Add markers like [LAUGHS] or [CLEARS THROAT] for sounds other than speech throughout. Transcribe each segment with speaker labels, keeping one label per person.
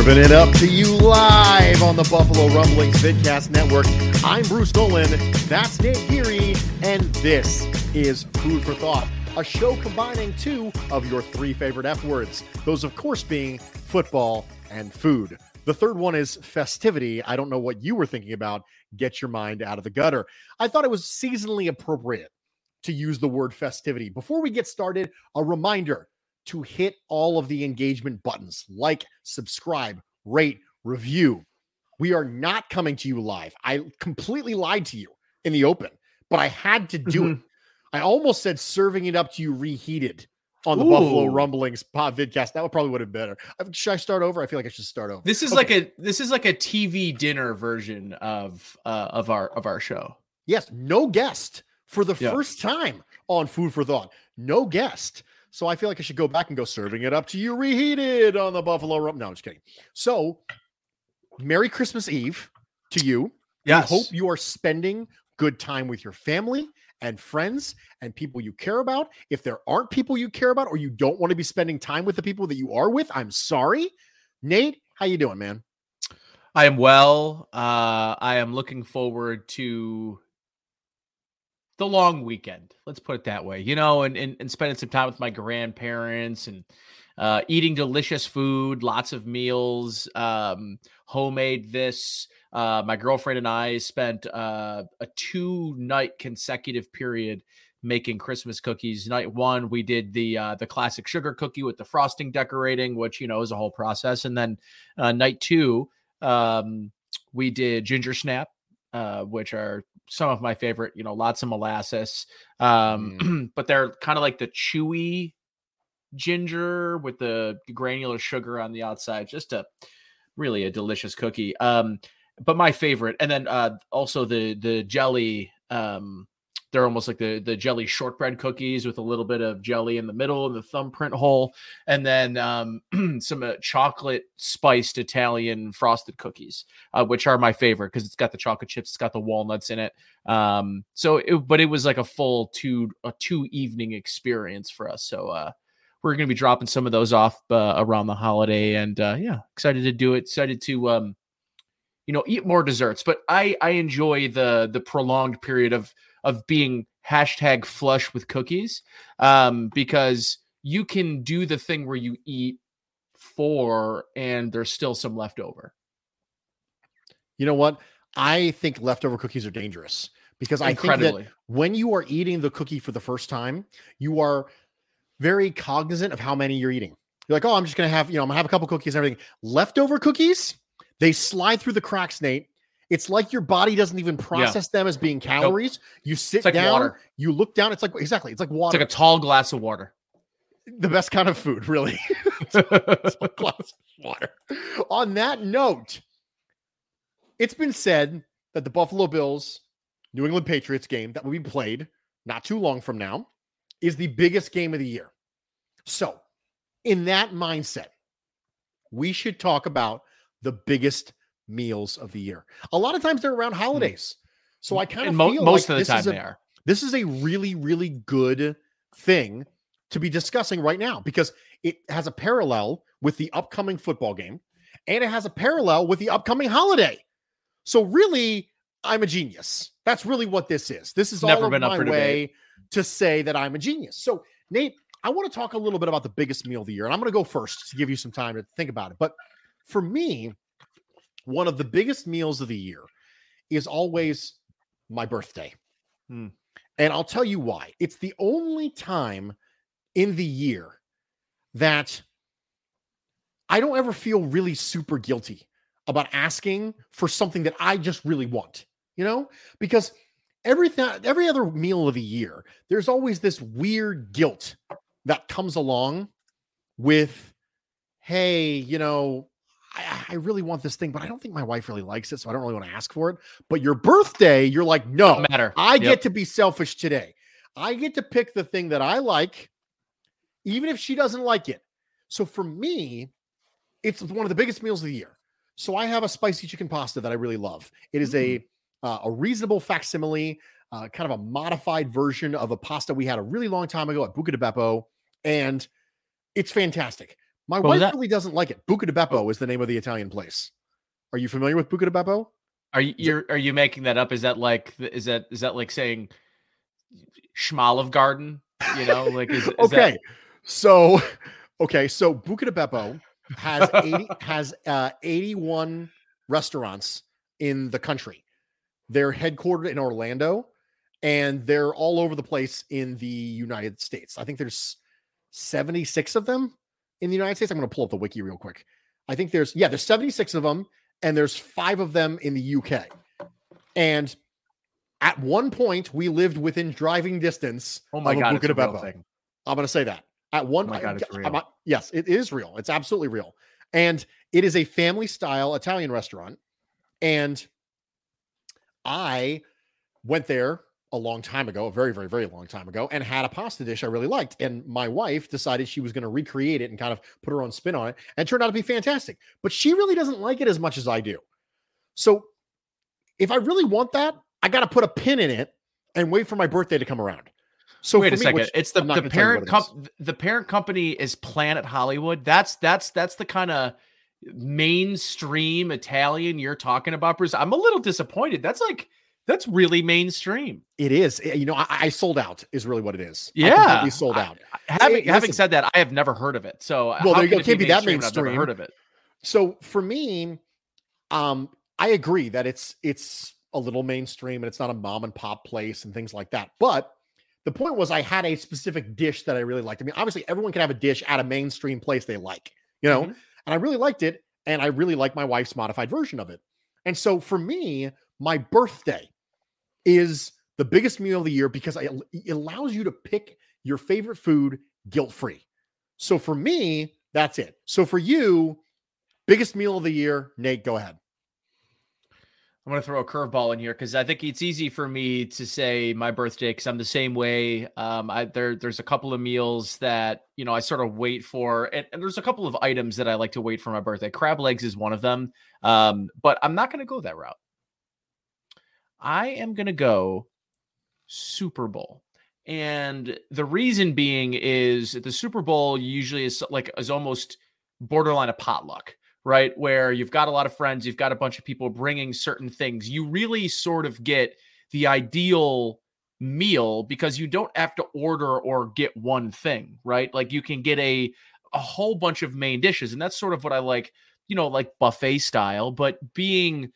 Speaker 1: Serving it up to you live on the Buffalo Rumblings Vidcast Network. I'm Bruce Nolan. That's Nate Geary. And this is Food for Thought, a show combining two of your three favorite F words. Those, of course, being football and food. The third one is festivity. I don't know what you were thinking about. Get your mind out of the gutter. I thought it was seasonally appropriate to use the word festivity. Before we get started, a reminder to hit all of the engagement buttons like, subscribe, rate, review. We are not coming to you live. I completely lied to you in the open, but I had to do
Speaker 2: Mm-hmm.
Speaker 1: it. I almost said serving it up to you reheated on the
Speaker 2: Ooh.
Speaker 1: Buffalo Rumblings pod vidcast. That would probably would have been better. Uh, Should I start over? I feel like I should start over.
Speaker 2: This is
Speaker 1: Okay.
Speaker 2: like a this is like a TV dinner version of uh of our of our show.
Speaker 1: Yes, no guest for the
Speaker 2: Yeah.
Speaker 1: first time on Food for Thought. No guest. So I feel like I should go back and go serving it up to you reheated on the Buffalo Rum. No, I'm just kidding. So, Merry Christmas Eve to you.
Speaker 2: Yes.
Speaker 1: We hope you are spending good time with your family and friends and people you care about. If there aren't people you care about or you don't want to be spending time with the people that you are with, I'm sorry. Nate, how you doing, man?
Speaker 2: I am well. Uh I am looking forward to the long weekend. Let's put it that way. You know, and and, and spending some time with my grandparents and uh eating delicious food, lots of meals, um homemade this uh my girlfriend and I spent uh a two night consecutive period making Christmas cookies. Night 1 we did the uh the classic sugar cookie with the frosting decorating, which you know is a whole process and then uh night 2 um we did ginger snap uh which are some of my favorite you know lots of molasses um [CLEARS THROAT] but they're kind of like the chewy ginger with the granular sugar on the outside just a really a delicious cookie um but my favorite and then uh also the the jelly um they're almost like the the jelly shortbread cookies with a little bit of jelly in the middle and the thumbprint hole. And then um [CLEARS THROAT] some uh, chocolate spiced italian frosted cookies uh, which are my favorite because it's got the chocolate chips it's got the walnuts in it. Um so it, but it was like a full two a two evening experience for us. So uh we're going to be dropping some of those off uh, around the holiday and uh yeah excited to do it excited to um you know eat more desserts. But i i enjoy the the prolonged period of of being hashtag flush with cookies um because you can do the thing where you eat four and there's still some left over
Speaker 1: You know what? I think leftover cookies are dangerous because I think that when you are eating the cookie for the first time, you are very cognizant of how many you're eating. You're like, oh, I'm just gonna have, you know, I'm gonna have a couple cookies and everything. Leftover cookies, they slide through the cracks, Nate. It's like your body doesn't even process them as being calories. You sit
Speaker 2: like
Speaker 1: down,
Speaker 2: water.
Speaker 1: you look down. It's like exactly, it's like
Speaker 2: it's
Speaker 1: water.
Speaker 2: like a tall glass of water
Speaker 1: the best kind of food, really. [LAUGHS] It's a [LAUGHS] glass of water. On that note, it's been said that the Buffalo Bills New England Patriots game that will be played not too long from now is the biggest game of the year. So, in that mindset, we should talk about the biggest meals of the year. A lot of times they're around hmm. holidays. So I kind of
Speaker 2: mo-
Speaker 1: feel
Speaker 2: most
Speaker 1: like
Speaker 2: of the
Speaker 1: this is
Speaker 2: time
Speaker 1: a-
Speaker 2: they are.
Speaker 1: this is a really, really good thing to be discussing right now because it has a parallel with the upcoming football game and it has a parallel with the upcoming holiday. So, really, I'm a genius. That's really what this is. This is
Speaker 2: Never
Speaker 1: all
Speaker 2: been
Speaker 1: my
Speaker 2: debate.
Speaker 1: way to say that I'm a genius. So, Nate, I want to talk a little bit about the biggest meal of the year, and I'm going to go first to give you some time to think about it. But for me, one of the biggest meals of the year is always my birthday.
Speaker 2: Hmm.
Speaker 1: And I'll tell you why. It's the only time in the year that I don't ever feel really super guilty about asking for something that I just really want, you know? Because everything every other meal of the year, there's always this weird guilt that comes along with, hey, you know, I, I really want this thing, but I don't think my wife really likes it, so I don't really want to ask for it. But your birthday, you're like, no,
Speaker 2: Don't matter.
Speaker 1: I
Speaker 2: Yep.
Speaker 1: get to be selfish today. I get to pick the thing that I like, even if she doesn't like it. So for me, it's one of the biggest meals of the year. So I have a spicy chicken pasta that I really love. It is a uh, a reasonable facsimile, uh, kind of a modified version of a pasta we had a really long time ago at Buca di Beppo, and it's fantastic. My
Speaker 2: What
Speaker 1: wife really doesn't like it. Buca di Beppo is the name of the Italian place. Are you familiar with Buca di Beppo?
Speaker 2: Are you you're, are you making that up? Is that like is that is that like saying Schmolive Garden? You know, like is, is
Speaker 1: okay.
Speaker 2: That,
Speaker 1: So, okay. So Buca di Beppo has 80, [LAUGHS] has uh, 81 restaurants in the country. They're headquartered in Orlando and they're all over the place in the United States. I think there's 76 of them in the United States. I'm going to pull up the wiki real quick. I think there's, yeah, there's 76 of them and there's five of them in the UK. And at one point, we lived within driving distance
Speaker 2: oh my
Speaker 1: of
Speaker 2: god, it's a real thing.
Speaker 1: I'm going to say that. At one
Speaker 2: Oh my God, it's real.
Speaker 1: Not- yes, it is real. It's absolutely real. And it is a family style Italian restaurant. And I went there a long time ago, a very, very, very long time ago, and had a pasta dish I really liked. And my wife decided she was going to recreate it and kind of put her own spin on it. And it turned out to be fantastic. But she really doesn't like it as much as I do. So if I really want that, I got to put a pin in it and wait for my birthday to come around. So
Speaker 2: Wait a
Speaker 1: me,
Speaker 2: second. it's the, the
Speaker 1: gonna tell you
Speaker 2: parent
Speaker 1: is.
Speaker 2: the parent company is Planet Hollywood. That's that's that's the kind of mainstream Italian you're talking about, Bruce. I'm a little disappointed. That's like that's really mainstream.
Speaker 1: It is. eh, You know, I, I sold out is really what it is.
Speaker 2: Yeah,
Speaker 1: completely sold
Speaker 2: I-
Speaker 1: out.
Speaker 2: Having
Speaker 1: Hey,
Speaker 2: having
Speaker 1: listen.
Speaker 2: said that, I have never heard of it. So
Speaker 1: Well, there you go. Can't be that
Speaker 2: mainstream I've never heard of it.
Speaker 1: So for me, um, I agree that it's it's a little mainstream and it's not a mom and pop place and things like that. But the point was, I had a specific dish that I really liked. I mean, obviously, everyone can have a dish at a mainstream place they like, you know,
Speaker 2: Mhm.
Speaker 1: and I really liked it, and I really like my wife's modified version of it. And so for me, my birthday is the biggest meal of the year because it allows you to pick your favorite food guilt free. So for me, that's it. So for you, biggest meal of the year, Nate, go ahead.
Speaker 2: I'm going to throw a curveball in here because I think it's easy for me to say my birthday because I'm the same way. Um, I there there's a couple of meals that you know I sort of wait for, and, and there's a couple of items that I like to wait for my birthday. Crab legs is one of them, um, but I'm not going to go that route. I am going to go Super Bowl. And the reason being is the Super Bowl usually is like is almost borderline a potluck, right? Where you've got a lot of friends, you've got a bunch of people bringing certain things. You really sort of get the ideal meal because you don't have to order or get one thing, right? Like you can get a a whole bunch of main dishes and that's sort of what I like, you know, like buffet style, but being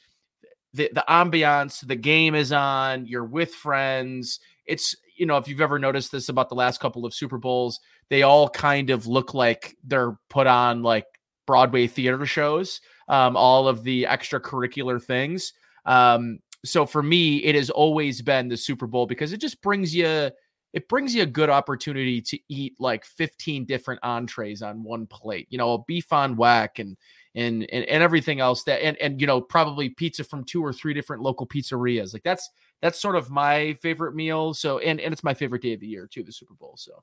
Speaker 2: the the ambiance, the game is on, you're with friends. It's you know, if you've ever noticed this about the last couple of Super Bowls, they all kind of look like they're put on like Broadway theater shows, um, all of the extracurricular things. Um, so for me, it has always been the Super Bowl because it just brings you it brings you a good opportunity to eat like 15 different entrees on one plate. You know, a beef on weck and and and, and everything else that and and you know probably pizza from two or three different local pizzerias. Like that's that's sort of my favorite meal. So and and it's my favorite day of the year too, the Super Bowl. So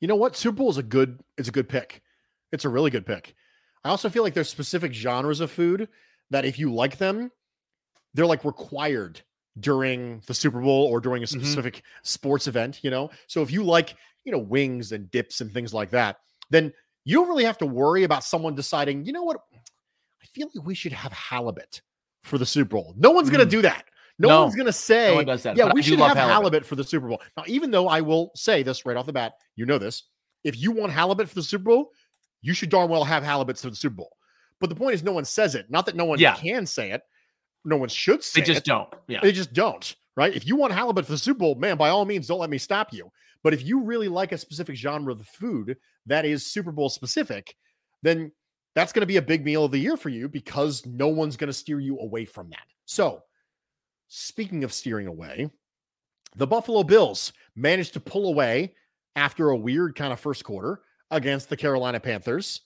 Speaker 1: you know what? Super Bowl is a good it's a good pick. It's a really good pick. I also feel like there's specific genres of food that if you like them, they're like required during the Super Bowl or during a
Speaker 2: Mhm.
Speaker 1: specific sports event, you know? So if you like, you know, wings and dips and things like that, then you don't really have to worry about someone deciding, you know what? I feel like we should have halibut for the Super Bowl. No one's going to
Speaker 2: Mm.
Speaker 1: do that. No,
Speaker 2: No.
Speaker 1: one's going to say,
Speaker 2: No that,
Speaker 1: yeah, we should have halibut.
Speaker 2: halibut.
Speaker 1: for the Super Bowl. Now, even though I will say this right off the bat, you know this. If you want halibut for the Super Bowl, you should darn well have halibut for the Super Bowl. But the point is, no one says it. Not that no one
Speaker 2: Yeah.
Speaker 1: can say it. No one should say it.
Speaker 2: They just
Speaker 1: it.
Speaker 2: don't. Yeah.
Speaker 1: They just don't, right? If you want halibut for the Super Bowl, man, by all means, don't let me stop you. But if you really like a specific genre of the food that is Super Bowl specific, then that's going to be a big meal of the year for you because no one's going to steer you away from that. So, speaking of steering away, the Buffalo Bills managed to pull away after a weird kind of first quarter against the Carolina Panthers.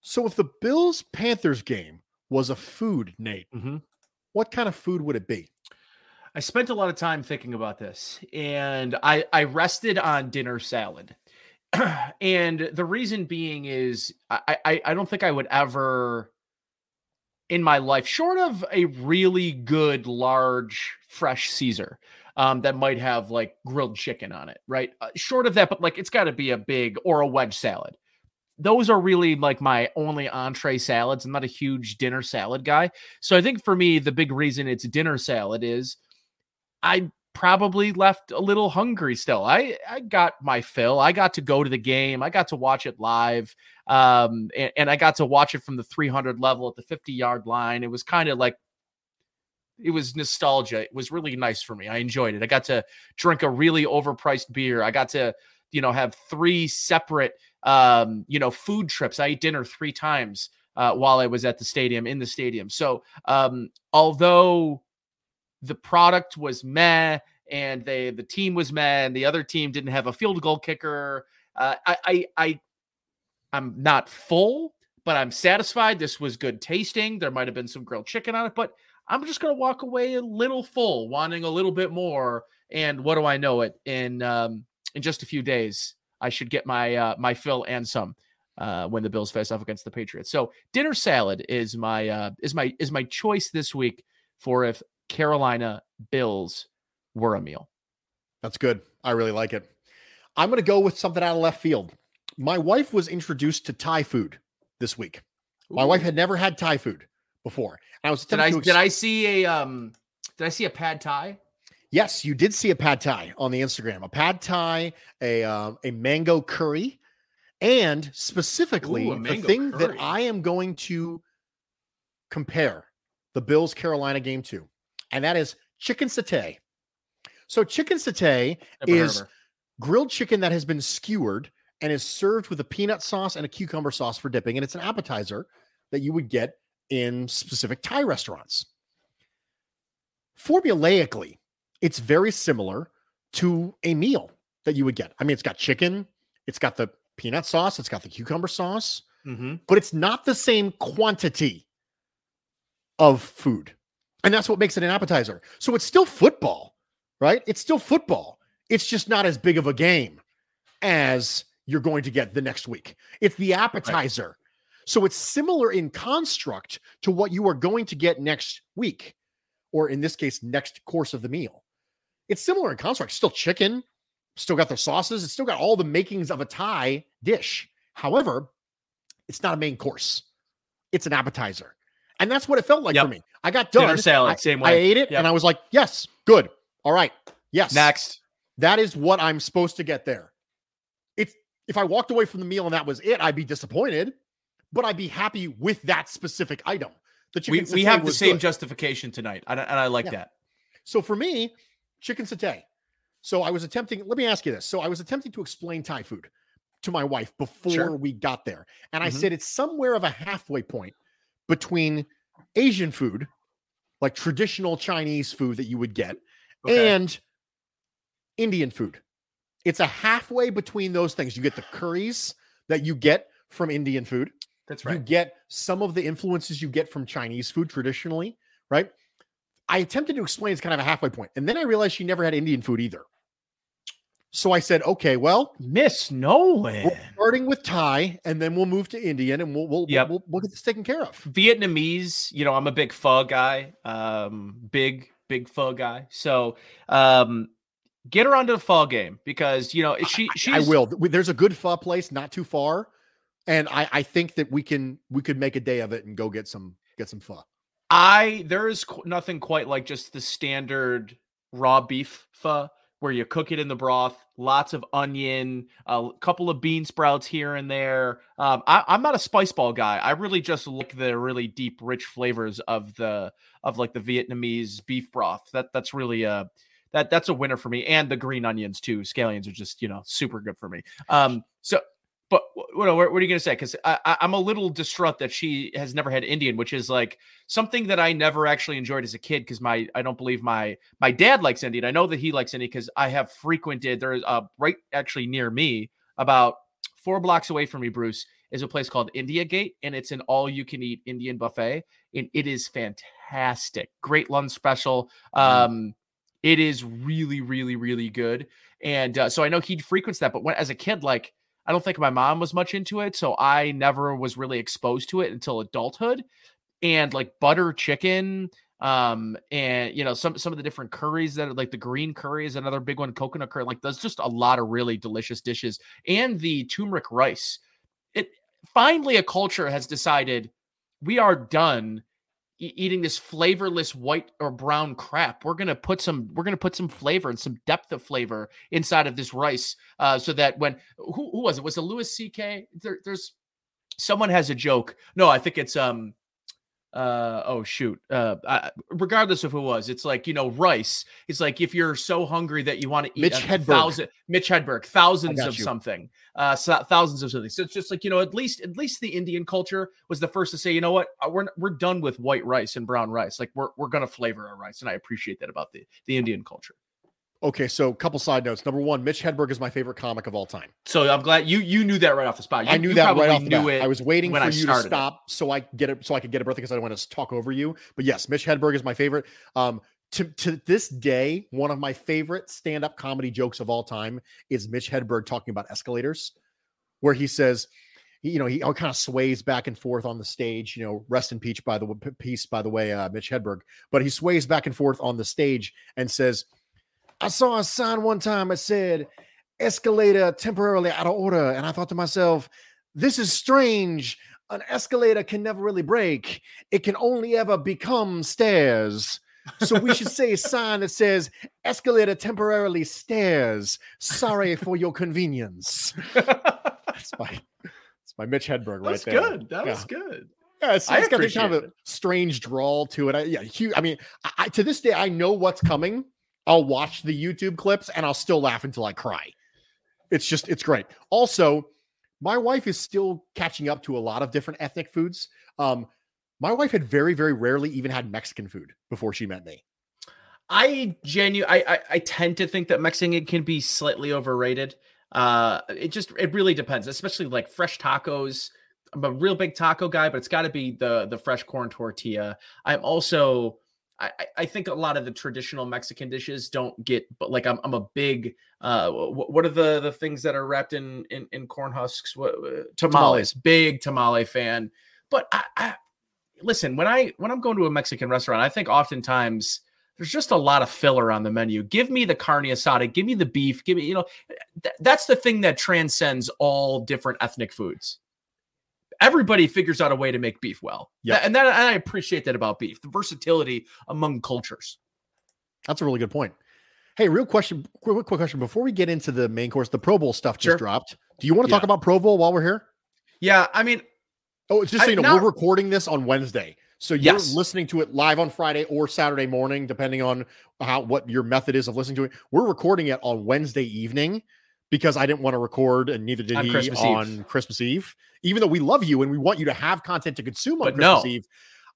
Speaker 1: So, if the Bills Panthers game was a food, Nate,
Speaker 2: hmm
Speaker 1: what kind of food would it be?
Speaker 2: I spent a lot of time thinking about this, and I I rested on dinner salad, [CLEARS THROAT] and the reason being is I, I I don't think I would ever in my life, short of a really good large fresh Caesar, um, that might have like grilled chicken on it, right? Uh, short of that, but like it's got to be a big or a wedge salad. Those are really like my only entree salads. I'm not a huge dinner salad guy. So I think for me, the big reason it's dinner salad is I probably left a little hungry still. I I got my fill. I got to go to the game. I got to watch it live. Um and, and I got to watch it from the 300 level at the 50 yard line. It was kind of like it was nostalgia. It was really nice for me. I enjoyed it. I got to drink a really overpriced beer. I got to, you know, have three separate um, you know, food trips. I ate dinner three times uh, while I was at the stadium in the stadium. So, um, although the product was meh and they the team was meh and the other team didn't have a field goal kicker, uh, I, I I I'm not full, but I'm satisfied. This was good tasting. There might have been some grilled chicken on it, but I'm just gonna walk away a little full, wanting a little bit more. And what do I know it in um, in just a few days? I should get my uh, my fill and some uh, when the Bills face off against the Patriots. So dinner salad is my uh, is my is my choice this week for if Carolina Bills were a meal.
Speaker 1: That's good. I really like it. I'm going to go with something out of left field. My wife was introduced to Thai food this week. My wife had never had Thai food before. And I was
Speaker 2: Did I
Speaker 1: to
Speaker 2: did I see a um did I see a pad thai?
Speaker 1: Yes, you did see a pad thai on the Instagram. A pad thai, a um, a mango curry, and specifically
Speaker 2: Ooh,
Speaker 1: the thing that. I am going to compare the Bills Carolina game to, and that is chicken satay. So chicken satay
Speaker 2: Never
Speaker 1: is grilled chicken that has been skewered and is served with a peanut sauce and a cucumber sauce for dipping, and it's an appetizer that you would get in specific Thai restaurants. Formulaically, it's very similar to a meal that you would get. I mean, it's got chicken, it's got the peanut sauce, it's got the cucumber sauce,
Speaker 2: Mhm.
Speaker 1: but it's not the same quantity of food. And that's what makes it an appetizer. So it's still football, right? It's still football. It's just not as big of a game as you're going to get the next week. It's the appetizer. So it's similar in construct to what you are going to get next week, or in this case, next course of the meal. It's similar in construct, still chicken, still got the sauces, it's still got all the makings of a Thai dish. However, it's not a main course, it's an appetizer. And that's what it felt like
Speaker 2: Yep.
Speaker 1: for me. I got done.
Speaker 2: Dinner salad,
Speaker 1: I-
Speaker 2: same way.
Speaker 1: I ate it
Speaker 2: Yep.
Speaker 1: and I was like, yes, good. All right. Yes.
Speaker 2: Next.
Speaker 1: That is what I'm supposed to get there. It's if I walked away from the meal and that was it, I'd be disappointed, but I'd be happy with that specific item. The
Speaker 2: We,
Speaker 1: chicken
Speaker 2: we
Speaker 1: satay
Speaker 2: have the same
Speaker 1: good.
Speaker 2: justification tonight. And I, and I like
Speaker 1: Yeah.
Speaker 2: that.
Speaker 1: So for me, chicken satay. So I was attempting, let me ask you this. So I was attempting to explain Thai food to my wife before
Speaker 2: Sure.
Speaker 1: we got there. And I
Speaker 2: Mhm.
Speaker 1: said it's somewhere of a halfway point between Asian food, like traditional Chinese food that you would get,
Speaker 2: Okay.
Speaker 1: and Indian food. It's a halfway between those things. You get the curries that you get from Indian food.
Speaker 2: That's right.
Speaker 1: You get some of the influences you get from Chinese food traditionally, right? I attempted to explain it's kind of a halfway point, and then I realized she never had Indian food either. So I said, okay, well,
Speaker 2: Miss Nolan.
Speaker 1: starting with Thai, and then we'll move to Indian, and we'll we'll,
Speaker 2: Yep.
Speaker 1: we'll we'll get this taken care of.
Speaker 2: Vietnamese, you know, I'm a big pho guy. Um, big, big pho guy. So um get her onto the pho game because you know she she's
Speaker 1: I will. There's a good pho place not too far, and I I think that we can we could make a day of it and go get some get some pho.
Speaker 2: I there is qu- nothing quite like just the standard raw beef pho where you cook it in the broth, lots of onion, a couple of bean sprouts here and there. Um, I, I'm not a spice ball guy. I really just like the really deep, rich flavors of the of like the Vietnamese beef broth. That that's really a that that's a winner for me. And the green onions too. Scallions are just you know super good for me. Um, so. But wh- what, what are you going to say? Because I, I, I'm a little distraught that she has never had Indian, which is like something that I never actually enjoyed as a kid because my I don't believe my my dad likes Indian. I know that he likes Indian because I have frequented there's uh right actually near me about four blocks away from me, Bruce, is a place called India Gate, and it's an all you can eat Indian buffet, and it is fantastic. Great lunch special. Um, it is really, really, really good. And uh, so I know he frequents that, but when as a kid, like I don't think my mom was much into it, so I never was really exposed to it until adulthood. And like butter chicken, um, and you know some some of the different curries that are like the green curry is another big one, coconut curry. Like there's just a lot of really delicious dishes, and the turmeric rice. It finally a culture has decided we are done eating this flavorless white or brown crap. We're gonna put some we're gonna put some flavor and some depth of flavor inside of this rice, uh, so that when who, who was it? Was it Louis C.K.? There, there's someone has a joke. No, I think it's um uh oh shoot uh I, regardless of who it was it's like you know rice it's like if you're so hungry that you want to eat
Speaker 1: Mitch
Speaker 2: a
Speaker 1: Hedberg.
Speaker 2: thousand mitch hedberg thousands of
Speaker 1: you.
Speaker 2: something uh so, thousands of something so it's just like you know at least at least the indian culture was the first to say you know what Uh, we're we're done with white rice and brown rice like we're, we're gonna flavor our rice and i appreciate that about the the indian culture
Speaker 1: Okay, so a couple side notes. Number one, Mitch Hedberg is my favorite comic of all time.
Speaker 2: so i'm glad you you knew that right off the spot You-
Speaker 1: I knew that right off the
Speaker 2: knew
Speaker 1: bat.
Speaker 2: it
Speaker 1: I was waiting for
Speaker 2: I
Speaker 1: you to
Speaker 2: started it.
Speaker 1: stop so I get it so I could get a breath because I don't want to talk over you. But yes, Mitch Hedberg is my favorite. Um, to to this day, one of my favorite stand-up comedy jokes of all time is Mitch Hedberg talking about escalators, where he says, you know, he kind of sways back and forth on the stage. You know, rest in peace by the peace by the way, uh, Mitch Hedberg. But he sways back and forth on the stage and says, "I saw a sign one time that said." Escalator temporarily out of order. And I thought to myself, this is strange. An escalator can never really break, it can only ever become stairs. So we should say a [LAUGHS] sign that says escalator temporarily stairs. Sorry for your convenience. That's my that's my Mitch Hedberg right there.
Speaker 2: that's
Speaker 1: there.
Speaker 2: good that
Speaker 1: Yeah.
Speaker 2: was good
Speaker 1: Yeah, it's,
Speaker 2: I
Speaker 1: it's got kind of a strange drawl to it. I, yeah, I mean, I, I, to this day, I know what's coming. I'll watch the YouTube clips and I'll still laugh until I cry. It's just, it's great. Also, my wife is still catching up to a lot of different ethnic foods. Um, my wife had very, very rarely even had Mexican food before she met me.
Speaker 2: I genu I, I I tend to think that Mexican can be slightly overrated. Uh it just it really depends, especially like fresh tacos. I'm a real big taco guy, but it's got to be the the fresh corn tortilla. I'm also I, I- think a lot of the traditional Mexican dishes don't get, but like I'm I'm a big uh what, what are the the things that are wrapped in in, in corn husks? What uh, tamales? Big tamale fan. But I, I listen when I when I'm going to a Mexican restaurant, I think oftentimes there's just a lot of filler on the menu. Give me the carne asada, give me the beef, give me, you know, th- that's the thing that transcends all different ethnic foods. Everybody figures out a way to make beef well.
Speaker 1: Yeah.
Speaker 2: And that and I appreciate that about beef, the versatility among cultures.
Speaker 1: That's a really good point. Hey, real question, quick, quick question before we get into the main course, the Pro Bowl stuff just
Speaker 2: Sure.
Speaker 1: dropped. Do you want to talk about Pro Bowl while we're here?
Speaker 2: Yeah, I mean,
Speaker 1: Oh, it's just so
Speaker 2: I-
Speaker 1: you know,
Speaker 2: now-
Speaker 1: we're recording this on Wednesday. So you're
Speaker 2: Yes.
Speaker 1: listening to it live on Friday or Saturday morning, depending on how what your method is of listening to it. We're recording it on Wednesday evening because I didn't want to record, and neither did
Speaker 2: On
Speaker 1: he
Speaker 2: Christmas Eve.
Speaker 1: on Christmas Eve. Even though we love you and we want you to have content to consume on
Speaker 2: But
Speaker 1: Christmas
Speaker 2: no.
Speaker 1: Eve,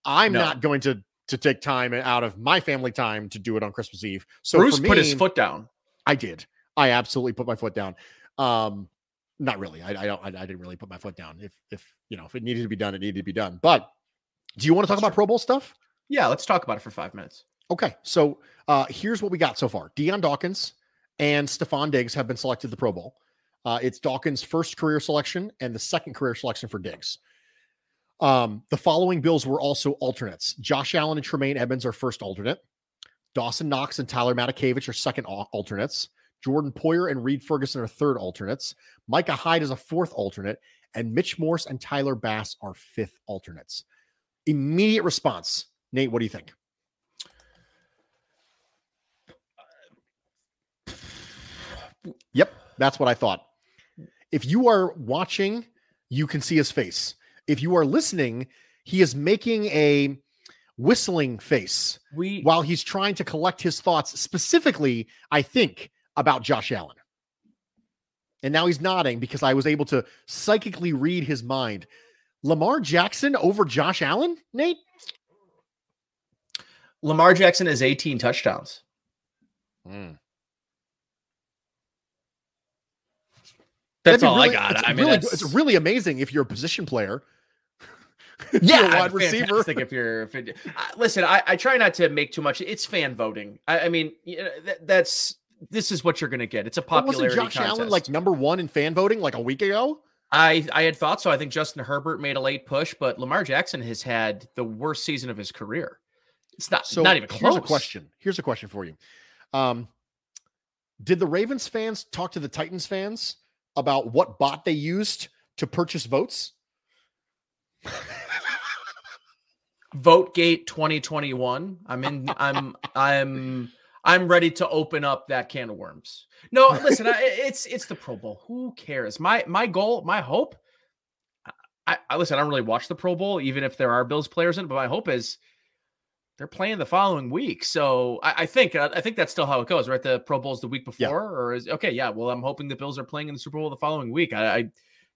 Speaker 1: I'm
Speaker 2: No.
Speaker 1: not going to to take time out of my family time to do it on Christmas Eve. So
Speaker 2: Bruce
Speaker 1: for me,
Speaker 2: put his foot down.
Speaker 1: I did. I absolutely put my foot down. Um, not really. I, I don't. I, I didn't really put my foot down. If if you know if it needed to be done, it needed to be done. But do you want to talk
Speaker 2: That's
Speaker 1: about Pro Bowl stuff?
Speaker 2: Yeah, let's talk about it for five minutes.
Speaker 1: Okay. So uh here's what we got so far: Dion Dawkins and Stefon Diggs have been selected the Pro Bowl. Uh, it's Dawkins' first career selection and the second career selection for Diggs. Um, the following Bills were also alternates. Josh Allen and Tremaine Edmunds are first alternate. Dawson Knox and Tyler Matakevich are second alternates. Jordan Poyer and Reid Ferguson are third alternates. Micah Hyde is a fourth alternate. And Mitch Morse and Tyler Bass are fifth alternates. Immediate response. Nate, what do you think? Yep, that's what I thought. If you are watching, you can see his face. If you are listening, he is making a whistling face
Speaker 3: we
Speaker 1: while he's trying to collect his thoughts specifically, I think, about Josh Allen. And now he's nodding because I was able to psychically read his mind. Lamar Jackson over Josh Allen, Nate?
Speaker 2: Lamar Jackson has 18 touchdowns.
Speaker 1: Mm.
Speaker 2: That's all
Speaker 1: really,
Speaker 2: I got.
Speaker 1: It's
Speaker 2: I mean,
Speaker 1: really, it's really amazing if you're a position player. [LAUGHS]
Speaker 2: yeah,
Speaker 1: wide receiver.
Speaker 2: If you're, if it, listen, I, I, try not to make too much. It's fan voting. I, I mean, you know, that, that's this is what you're going to get. It's a popularity
Speaker 1: wasn't Josh
Speaker 2: contest.
Speaker 1: Allen like number one in fan voting like a week ago?
Speaker 2: I I had thought so. I think Justin Herbert made a late push, but Lamar Jackson has had the worst season of his career. It's not
Speaker 1: so
Speaker 2: not even close.
Speaker 1: Here's a question. Here's a question for you. Um, did the Ravens fans talk to the Titans fans about what bot they used to purchase votes?
Speaker 2: Votegate 2021. I'm in. I'm. I'm. I'm ready to open up that can of worms. No, listen, I, it's it's the Pro Bowl. Who cares? My my goal, my hope. I, I listen. I don't really watch the Pro Bowl, even if there are Bills players in it. But my hope is they're playing the following week. So I, I think uh, I think that's still how it goes, right? The Pro Bowl's the week before,
Speaker 1: Yeah.
Speaker 2: or is okay? Yeah. Well, I'm hoping the Bills are playing in the Super Bowl the following week. I, I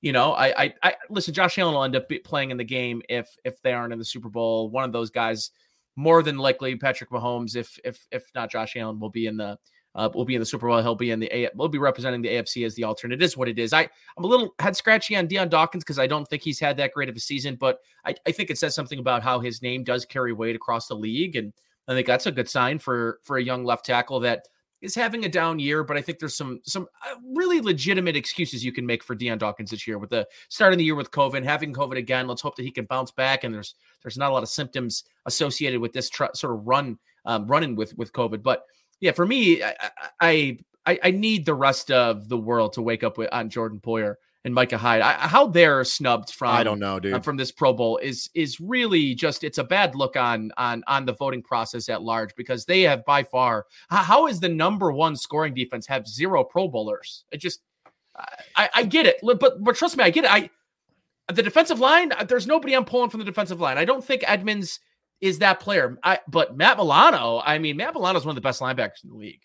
Speaker 2: you know, I, I, I listen. Josh Allen will end up playing in the game if if they aren't in the Super Bowl. One of those guys, more than likely, Patrick Mahomes. If if if not, Josh Allen will be in the uh, will be in the Super Bowl. He'll be in the A. Will be representing the AFC as the alternate. It is what it is. I I'm a little head scratchy on Dion Dawkins because I don't think he's had that great of a season, but I, I think it says something about how his name does carry weight across the league, and I think that's a good sign for for a young left tackle that is having a down year, but I think there's some some uh, really legitimate excuses you can make for Dion Dawkins this year with the starting the year with COVID, having COVID again. Let's hope that he can bounce back. And there's there's not a lot of symptoms associated with this tr- sort of run um, running with with COVID. But yeah, for me, I, I I I need the rest of the world to wake up with on Jordan Poyer and Micah Hyde. I, how they're snubbed from
Speaker 1: I don't know, dude.
Speaker 2: uh, from this Pro Bowl is is really just it's a bad look on on on the voting process at large because they have by far how, is the number one scoring defense have zero Pro Bowlers? It just I, I get it, but but trust me, I get it. I the defensive line, uh, there's nobody I'm pulling from the defensive line. I don't think Edmunds is that player. I but Matt Milano, I mean Matt Milano is one of the best linebackers in the league.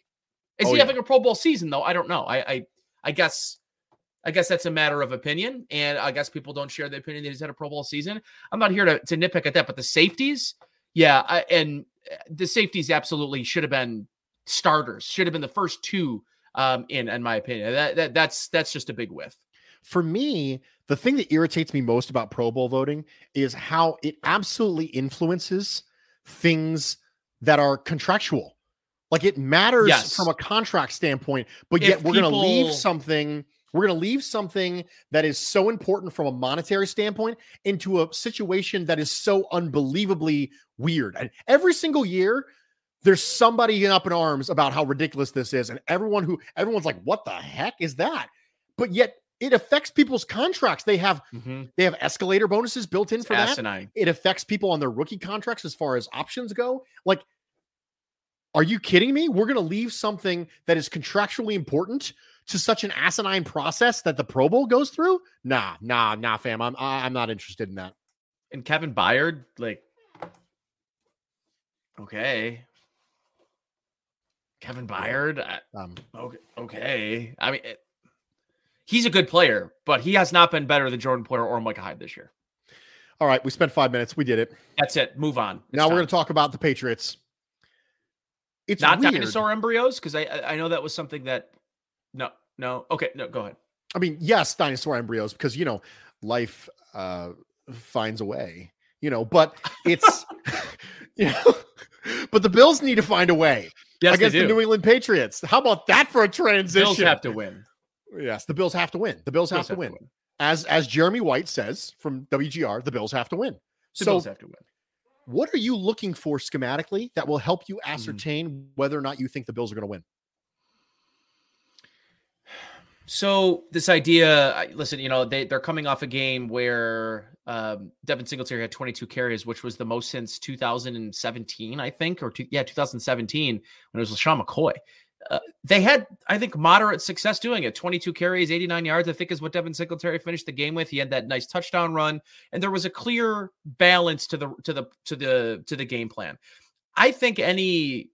Speaker 2: Is
Speaker 1: Oh,
Speaker 2: he
Speaker 1: yeah.
Speaker 2: having a Pro Bowl season though? I don't know. I I, I guess. I guess that's a matter of opinion, and I guess people don't share the opinion that he's had a Pro Bowl season. I'm not here to, to nitpick at that, but the safeties, yeah, I, and uh, the safeties absolutely should have been starters, should have been the first two um, in, in my opinion. That, that that's that's just a big whiff.
Speaker 1: For me, the thing that irritates me most about Pro Bowl voting is how it absolutely influences things that are contractual. Like it matters
Speaker 2: Yes.
Speaker 1: from a contract standpoint, but
Speaker 2: If
Speaker 1: yet we're going to leave something. We're going to leave something that is so important from a monetary standpoint into a situation that is so unbelievably weird. And every single year, there's somebody up in arms about how ridiculous this is, and everyone who everyone's like, "What the heck is that?" But yet, it affects people's contracts. They have they have escalator bonuses built in
Speaker 2: It's
Speaker 1: for that. It affects people on their rookie contracts as far as options go. Like, are you kidding me? We're going to leave something that is contractually important to such an asinine process that the Pro Bowl goes through? Nah, nah, nah, fam. I'm I'm not interested in that.
Speaker 2: And Kevin Byard, like, okay, Kevin Byard, I-
Speaker 1: Um,
Speaker 2: okay, okay. I mean, it, he's a good player, but he has not been better than Jordan Poyer or Micah Hyde this year.
Speaker 1: all right, we spent five minutes. We did it.
Speaker 2: That's it. Move on. It's
Speaker 1: now we're going to talk about the Patriots. It's
Speaker 2: not
Speaker 1: weird.
Speaker 2: dinosaur embryos because I I I know that was something that no no okay no go ahead.
Speaker 1: I mean, yes, dinosaur embryos because you know life uh, finds a way. You know, but it's [LAUGHS] [LAUGHS] you know, but the Bills need to find a way. yes, against the New England Patriots. How about that for a transition?
Speaker 2: Bills have to win.
Speaker 1: Yes, the Bills have to win. The Bills, Bills have, to, have win. to, win. As as Jeremy White says from WGR, the Bills have to win.
Speaker 2: The so, Bills have to win.
Speaker 1: What are you looking for schematically that will help you mm. ascertain mm. whether or not you think the Bills are going to win?
Speaker 2: So this idea, listen, you know, they they're coming off a game where um, Devin Singletary had 22 carries, which was the most since 2017, I think, or two, yeah, 2017 when it was LeSean McCoy. Uh, they had, I think, moderate success doing it. 22 carries, 89 yards, I think, is what Devin Singletary finished the game with. He had that nice touchdown run, and there was a clear balance to the to the to the to the game plan. I think any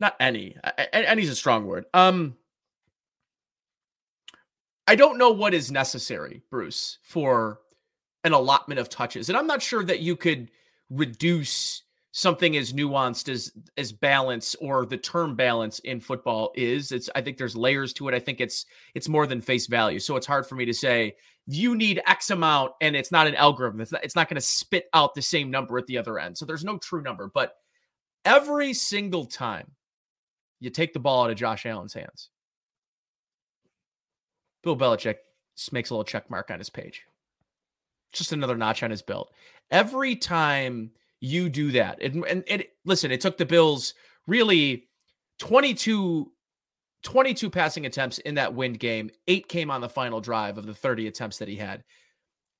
Speaker 2: not any any's a strong word um i don't know what is necessary bruce for an allotment of touches and i'm not sure that you could reduce something as nuanced as as balance or the term balance in football is it's i think there's layers to it i think it's it's more than face value so it's hard for me to say you need x amount and it's not an algorithm it's not, it's not going to spit out the same number at the other end so there's no true number but every single time you take the ball out of Josh Allen's hands. Bill Belichick makes a little check mark on his page. Just another notch on his belt. Every time you do that, and, and, listen, it took the Bills really 22, 22 passing attempts in that wind game. Eight came on the final drive of the 30 attempts that he had.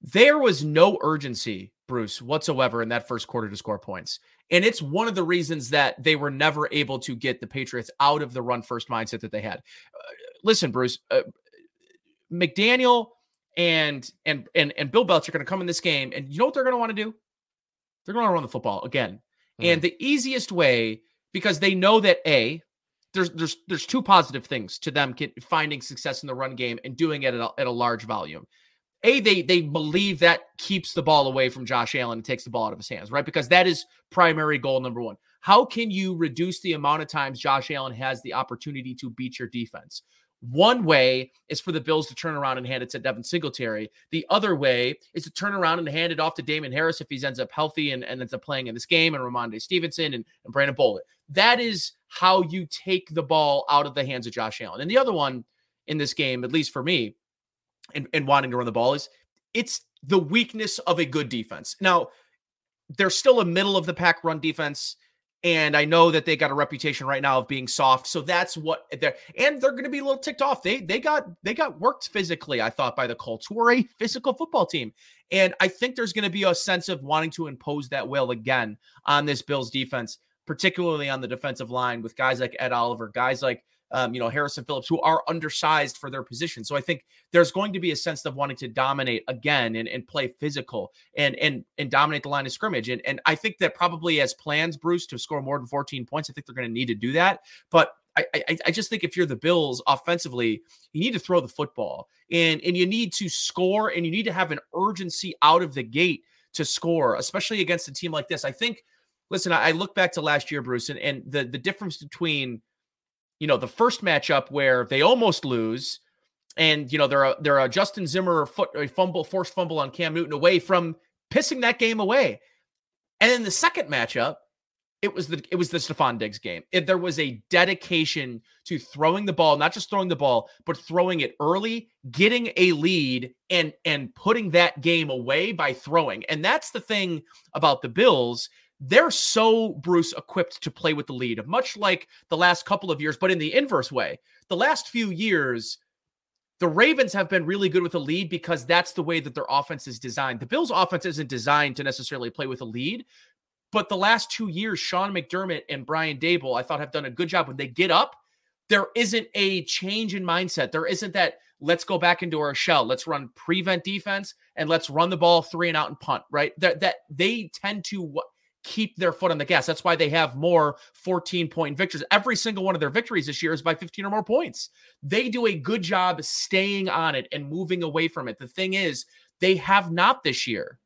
Speaker 2: There was no urgency, Bruce, whatsoever in that first quarter to score points. And it's one of the reasons that they were never able to get the Patriots out of the run first mindset that they had. Uh, listen, Bruce, uh, McDaniel and and and and Bill Belichick are going to come in this game, and you know what they're going to want to do? They're going to run the football again. Mm. And the easiest way, because they know that a there's there's there's two positive things to them finding success in the run game and doing it at a, at a large volume a they they believe that keeps the ball away from Josh Allen and takes the ball out of his hands, right? Because that is primary goal number one. How can you reduce the amount of times Josh Allen has the opportunity to beat your defense? One way is for the Bills to turn around and hand it to Devin Singletary. The other way is to turn around and hand it off to Damien Harris if he ends up healthy and, and ends up playing in this game, and Rhamondre Stevenson and, and Brandon Bolden. That is how you take the ball out of the hands of Josh Allen. And the other one in this game, at least for me, and, and wanting to run the ball is it's the weakness of a good defense. Now, they're still a middle of the pack run defense. And I know that they got a reputation right now of being soft. So that's what they're and they're gonna be a little ticked off. They they got they got worked physically, I thought, by the Colts, who are a physical football team. And I think there's gonna be a sense of wanting to impose that will again on this Bills defense, particularly on the defensive line with guys like Ed Oliver, guys like um, you know, Harrison Phillips, who are undersized for their position. So I think there's going to be a sense of wanting to dominate again and, and play physical and and and dominate the line of scrimmage. And and I think that probably as plans, Bruce, to score more than 14 points, I think they're going to need to do that. But I, I, I just think if you're the Bills offensively, you need to throw the football and and you need to score and you need to have an urgency out of the gate to score, especially against a team like this. I think. Listen, I look back to last year, Bruce, and, and the the difference between you know, the first matchup where they almost lose, and you know they're a, they're a Justin Zimmer foot a fumble forced fumble on Cam Newton away from pissing that game away, and then the second matchup, it was the it was the Stefon Diggs game. There was a dedication to throwing the ball, not just throwing the ball, but throwing it early, getting a lead, and and putting that game away by throwing. And that's the thing about the Bills they're so Bruce equipped to play with the lead, much like the last couple of years, but in the inverse way. The last few years, the Ravens have been really good with the lead because that's the way that their offense is designed. The Bills' offense isn't designed to necessarily play with a lead, but the last two years, Sean McDermott and Brian Daboll, I thought, have done a good job. When they get up, there isn't a change in mindset. There isn't that let's go back into our shell. Let's run prevent defense and let's run the ball three and out and punt. Right? That that they tend to keep their foot on the gas. That's why they have more 14 point victories. Every single one of their victories this year is by 15 or more points. They do a good job staying on it and moving away from it. The thing is, they have not this year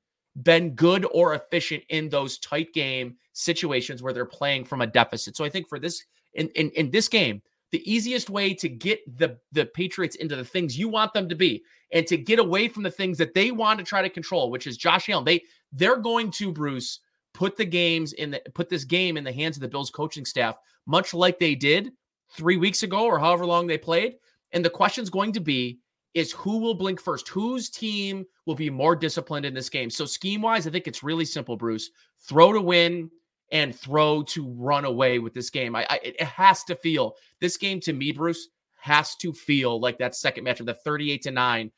Speaker 2: been good or efficient in those tight game situations where they're playing from a deficit. So I think for this in in, in this game, the easiest way to get the the Patriots into the things you want them to be and to get away from the things that they want to try to control, which is Josh Allen. They they're going to Bruce put the games in the put this game in the hands of the Bills coaching staff, much like they did three weeks ago or however long they played. And the question's going to be is who will blink first? Whose team will be more disciplined in this game? So scheme wise, I think it's really simple, Bruce. Throw to win and throw to run away with this game. I, I it has to feel this game to me, Bruce, has to feel like that second match of the 38 to 9.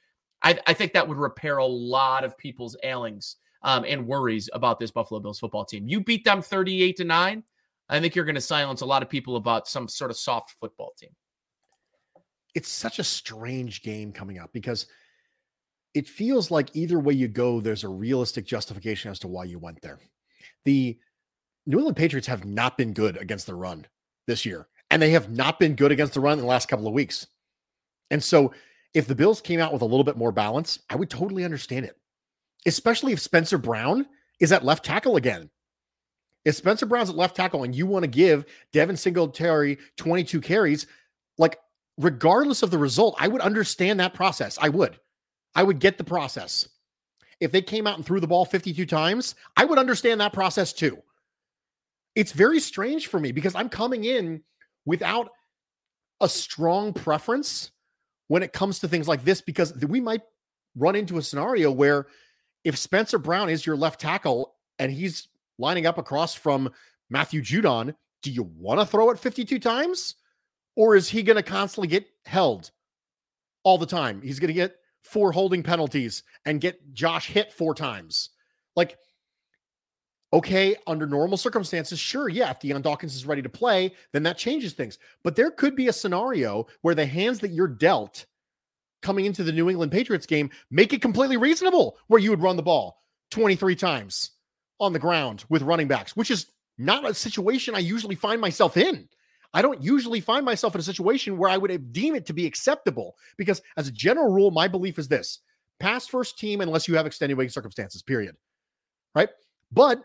Speaker 2: I, I think that would repair a lot of people's ailings um, and worries about this Buffalo Bills football team. You beat them 38 to 9. I think you're going to silence a lot of people about some sort of soft football team.
Speaker 1: It's such a strange game coming up because it feels like either way you go, there's a realistic justification as to why you went there. The New England Patriots have not been good against the run this year, and they have not been good against the run in the last couple of weeks. And so, if the Bills came out with a little bit more balance, I would totally understand it, especially if Spencer Brown is at left tackle again. If Spencer Brown's at left tackle and you want to give Devin Singletary 22 carries, like regardless of the result, I would understand that process. I would. I would get the process. If they came out and threw the ball 52 times, I would understand that process too. It's very strange for me because I'm coming in without a strong preference when it comes to things like this because we might run into a scenario where if Spencer Brown is your left tackle and he's lining up across from Matthew Judon, do you want to throw it 52 times? Or is he going to constantly get held all the time? He's going to get four holding penalties and get Josh hit four times. Like, okay, under normal circumstances, sure, yeah, if Dion Dawkins is ready to play, then that changes things. But there could be a scenario where the hands that you're dealt coming into the New England Patriots game make it completely reasonable where you would run the ball 23 times on the ground with running backs, which is not a situation I usually find myself in. I don't usually find myself in a situation where I would deem it to be acceptable because, as a general rule, my belief is this pass first team unless you have extenuating circumstances, period. Right. But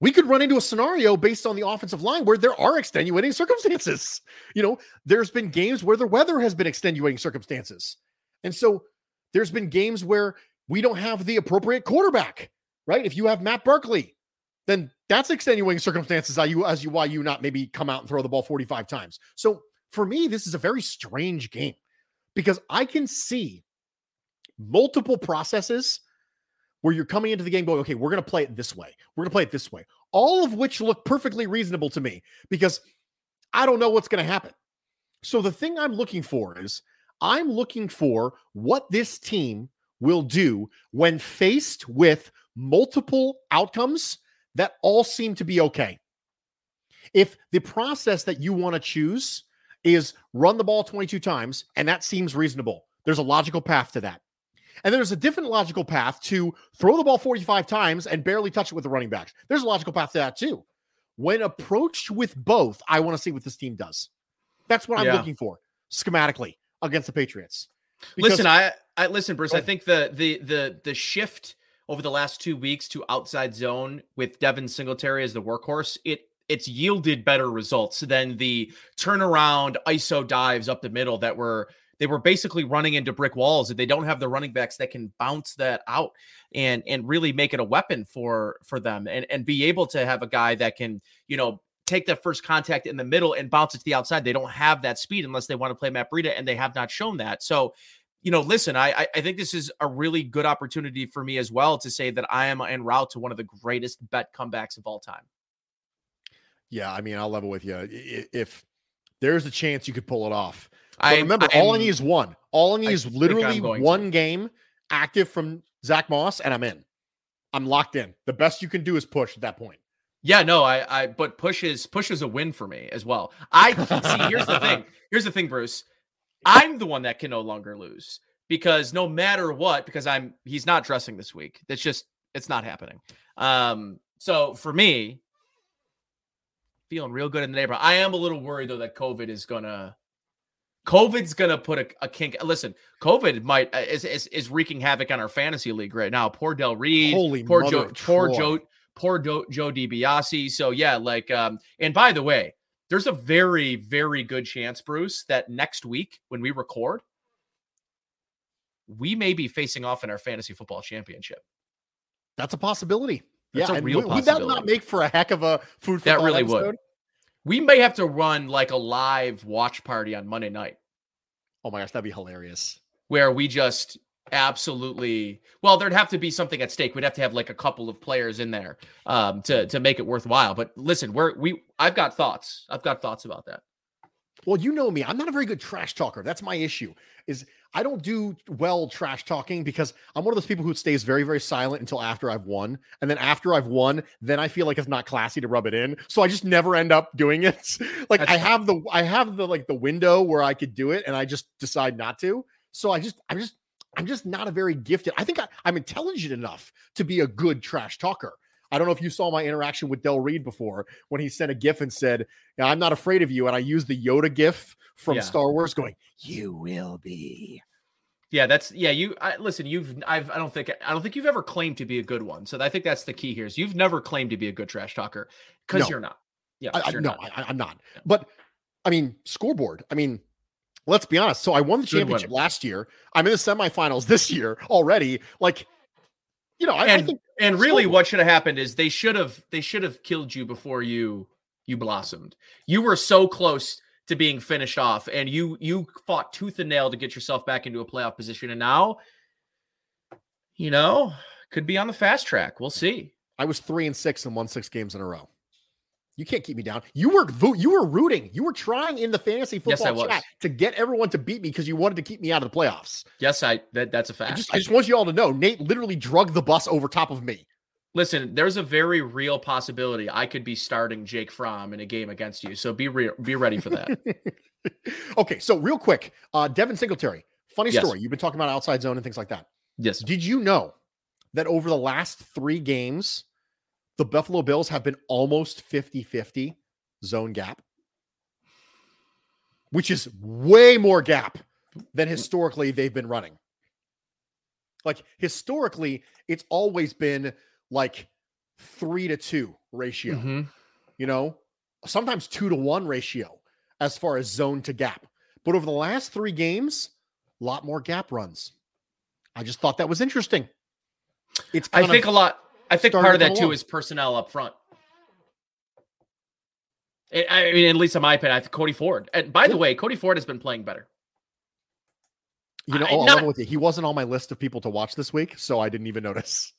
Speaker 1: we could run into a scenario based on the offensive line where there are extenuating [LAUGHS] circumstances. You know, there's been games where the weather has been extenuating circumstances. And so there's been games where we don't have the appropriate quarterback, right? If you have Matt Barkley, then that's extenuating circumstances as you as you why you not maybe come out and throw the ball 45 times. So for me, this is a very strange game because I can see multiple processes where you're coming into the game going, okay, we're going to play it this way. We're going to play it this way. All of which look perfectly reasonable to me because I don't know what's going to happen. So the thing I'm looking for is I'm looking for what this team will do when faced with multiple outcomes that all seem to be okay. If the process that you want to choose is run the ball 22 times, and that seems reasonable, there's a logical path to that. And there's a different logical path to throw the ball 45 times and barely touch it with the running backs. There's a logical path to that too. When approached with both, I want to see what this team does. That's what I'm yeah. looking for schematically against the Patriots.
Speaker 2: Because, listen, I, I listen, Bruce. I think the the the the shift over the last two weeks to outside zone with Devin Singletary as the workhorse, it it's yielded better results than the turnaround ISO dives up the middle that were they were basically running into brick walls and they don't have the running backs that can bounce that out and and really make it a weapon for for them and and be able to have a guy that can you know take that first contact in the middle and bounce it to the outside. They don't have that speed unless they want to play Matt Breida, and they have not shown that. So, you know, listen, I I think this is a really good opportunity for me as well to say that I am en route to one of the greatest bet comebacks of all time.
Speaker 1: Yeah, I mean, I'll level with you. If there's a chance you could pull it off, I remember I'm, all I need is one. All I need I is literally one to. game active from Zach Moss, and I'm in. I'm locked in. The best you can do is push at that point.
Speaker 2: Yeah, no, I, I, but push is push is a win for me as well. I see. Here's the thing. [LAUGHS] Here's the thing, Bruce. I'm the one that can no longer lose because no matter what, because I'm he's not dressing this week. That's just it's not happening. Um, so for me, feeling real good in the neighborhood. I am a little worried though that COVID is gonna COVID's gonna put a, a kink. Listen, COVID might uh, is, is, is wreaking havoc on our fantasy league right now. Poor Del Reed,
Speaker 1: Holy
Speaker 2: poor
Speaker 1: Joe,
Speaker 2: poor Joe, poor Do- Joe DiBiase. So yeah, like um, and by the way, there's a very, very good chance, Bruce, that next week when we record, we may be facing off in our fantasy football championship.
Speaker 1: That's a possibility.
Speaker 2: That's
Speaker 1: yeah,
Speaker 2: a real
Speaker 1: would that not make for a heck of a food for
Speaker 2: that really
Speaker 1: episode?
Speaker 2: would. We may have to run like a live watch party on Monday night
Speaker 1: Oh my gosh, that'd be hilarious.
Speaker 2: where we just absolutely well there'd have to be something at stake we'd have to have like a couple of players in there um to to make it worthwhile but listen we're we i've got thoughts i've got thoughts about that
Speaker 1: Well, you know me. I'm not a very good trash talker. That's my issue. Is I don't do well trash talking because I'm one of those people who stays very, very silent until after I've won. And then after I've won, then I feel like it's not classy to rub it in. So I just never end up doing it. [LAUGHS] like
Speaker 2: That's
Speaker 1: I have the I have the like the window where I could do it and I just decide not to. So I just I'm just I'm just not a very gifted. I think I, I'm intelligent enough to be a good trash talker. I don't know if you saw my interaction with Del Reed before when he sent a GIF and said, I'm not afraid of you. And I used the Yoda GIF from
Speaker 2: Yeah.
Speaker 1: Star Wars going, You will be.
Speaker 2: yeah that's yeah you I, listen you've i've i don't think i don't think you've ever claimed to be a good one so i think that's the key here is you've never claimed to be a good trash talker because
Speaker 1: No.
Speaker 2: you're not yeah
Speaker 1: I, I, no,
Speaker 2: not.
Speaker 1: I, I'm not. But I mean, scoreboard. I mean, let's be honest. So I won the
Speaker 2: Good
Speaker 1: championship last year. I'm in the semifinals this year already. Like, you know, I, I think
Speaker 2: and really what should have happened is they should have they should have killed you before you you blossomed you were so close to being finished off and you you fought tooth and nail to get yourself back into a playoff position and now you know could be on the fast track we'll see
Speaker 1: I was three and six and won six games in a row. You can't keep me down. You were vo- you were rooting. You were trying in the fantasy football
Speaker 2: was.
Speaker 1: chat to get everyone to beat me because you wanted to keep me out of the playoffs.
Speaker 2: yes i that, that's a fact
Speaker 1: just, I just want you all to know, Nate literally drug the bus over top of me.
Speaker 2: listen there's a very real possibility i could be starting jake fromm in a game against you so be re- be ready for that [LAUGHS]
Speaker 1: okay, so real quick, uh, Devin Singletary, funny
Speaker 2: Yes.
Speaker 1: story. You've been talking about outside zone and things like that.
Speaker 2: yes
Speaker 1: Did you know that over the last three games, the Buffalo Bills have been almost 50 50 zone gap, which is way more gap than historically they've been running. Like historically, it's always been like three to two ratio,
Speaker 2: Mhm.
Speaker 1: you know, sometimes two to one ratio as far as zone to gap. But over the last three games, a lot more gap runs. I just thought that was interesting. It's
Speaker 2: i think
Speaker 1: of,
Speaker 2: a lot i think part of that too is personnel up front I I mean, at least in my opinion, I think Cody Ford. And by the way, Cody Ford has been playing better.
Speaker 1: you know,
Speaker 2: I-
Speaker 1: oh, I'll
Speaker 2: not-
Speaker 1: level with you. He wasn't on my list of people to watch this week, so I didn't even notice.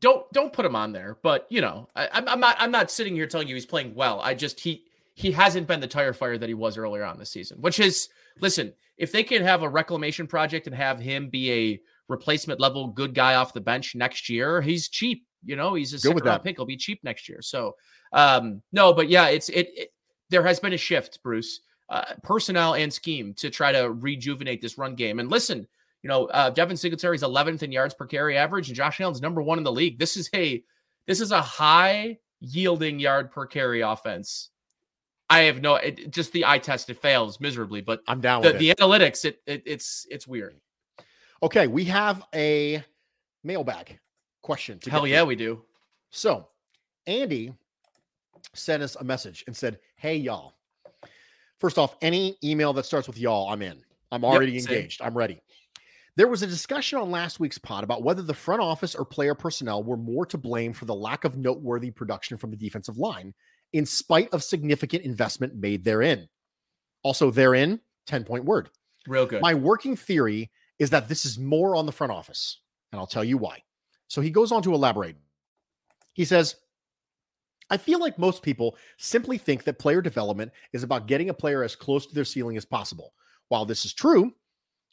Speaker 2: Don't don't put him on there. But you know, I, I'm I'm not I'm not sitting here telling you he's playing well. I just he he hasn't been the tire fire that he was earlier on this season. Which is listen, if they can have a reclamation project and have him be a replacement level good guy off the bench next year, he's cheap. You know, he's a
Speaker 1: Good
Speaker 2: second round pick. He'll be cheap next year. So um no, but yeah, it's it, it there has been a shift, Bruce, uh, personnel and scheme to try to rejuvenate this run game. And listen, you know, uh, Devin Singletary's 11th in yards per carry average, and Josh Allen's number one in the league. This is a this is a high yielding yard per carry offense. I have no it, just the eye test it fails miserably, but
Speaker 1: I'm down
Speaker 2: the,
Speaker 1: with it.
Speaker 2: the analytics it, it it's it's weird.
Speaker 1: Okay, we have a mailbag question. to
Speaker 2: Hell yeah,
Speaker 1: through.
Speaker 2: we do.
Speaker 1: So, Andy sent us a message and said, "Hey y'all. First off, any email that starts with y'all, I'm in. I'm already
Speaker 2: same.
Speaker 1: engaged. I'm ready." There was a discussion on last week's pod about whether the front office or player personnel were more to blame for the lack of noteworthy production from the defensive line, in spite of significant investment made therein. Also, therein, 10 point word.
Speaker 2: Real good.
Speaker 1: My working theory is that this is more on the front office, and I'll tell you why. So he goes on to elaborate. He says, I feel like most people simply think that player development is about getting a player as close to their ceiling as possible. While this is true,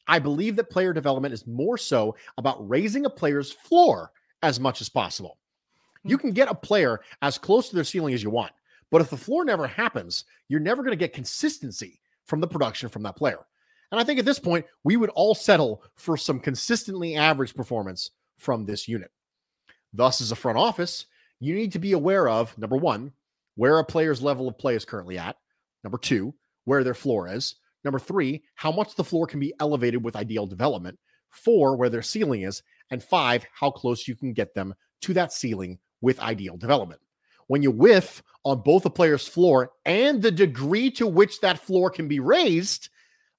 Speaker 1: I believe that player development is more so about raising a player's floor as much as possible. You hmm. can get a player as close to their ceiling as you want, but if the floor never happens, you're never going to get consistency from the production from that player. And I think at this point, we would all settle for some consistently average performance from this unit. Thus, as a front office, you need to be aware of number one, where a player's level of play is currently at, number two, where their floor is, number three, how much the floor can be elevated with ideal development, four, where their ceiling is, and five, how close you can get them to that ceiling with ideal development. When you whiff on both a player's floor and the degree to which that floor can be raised,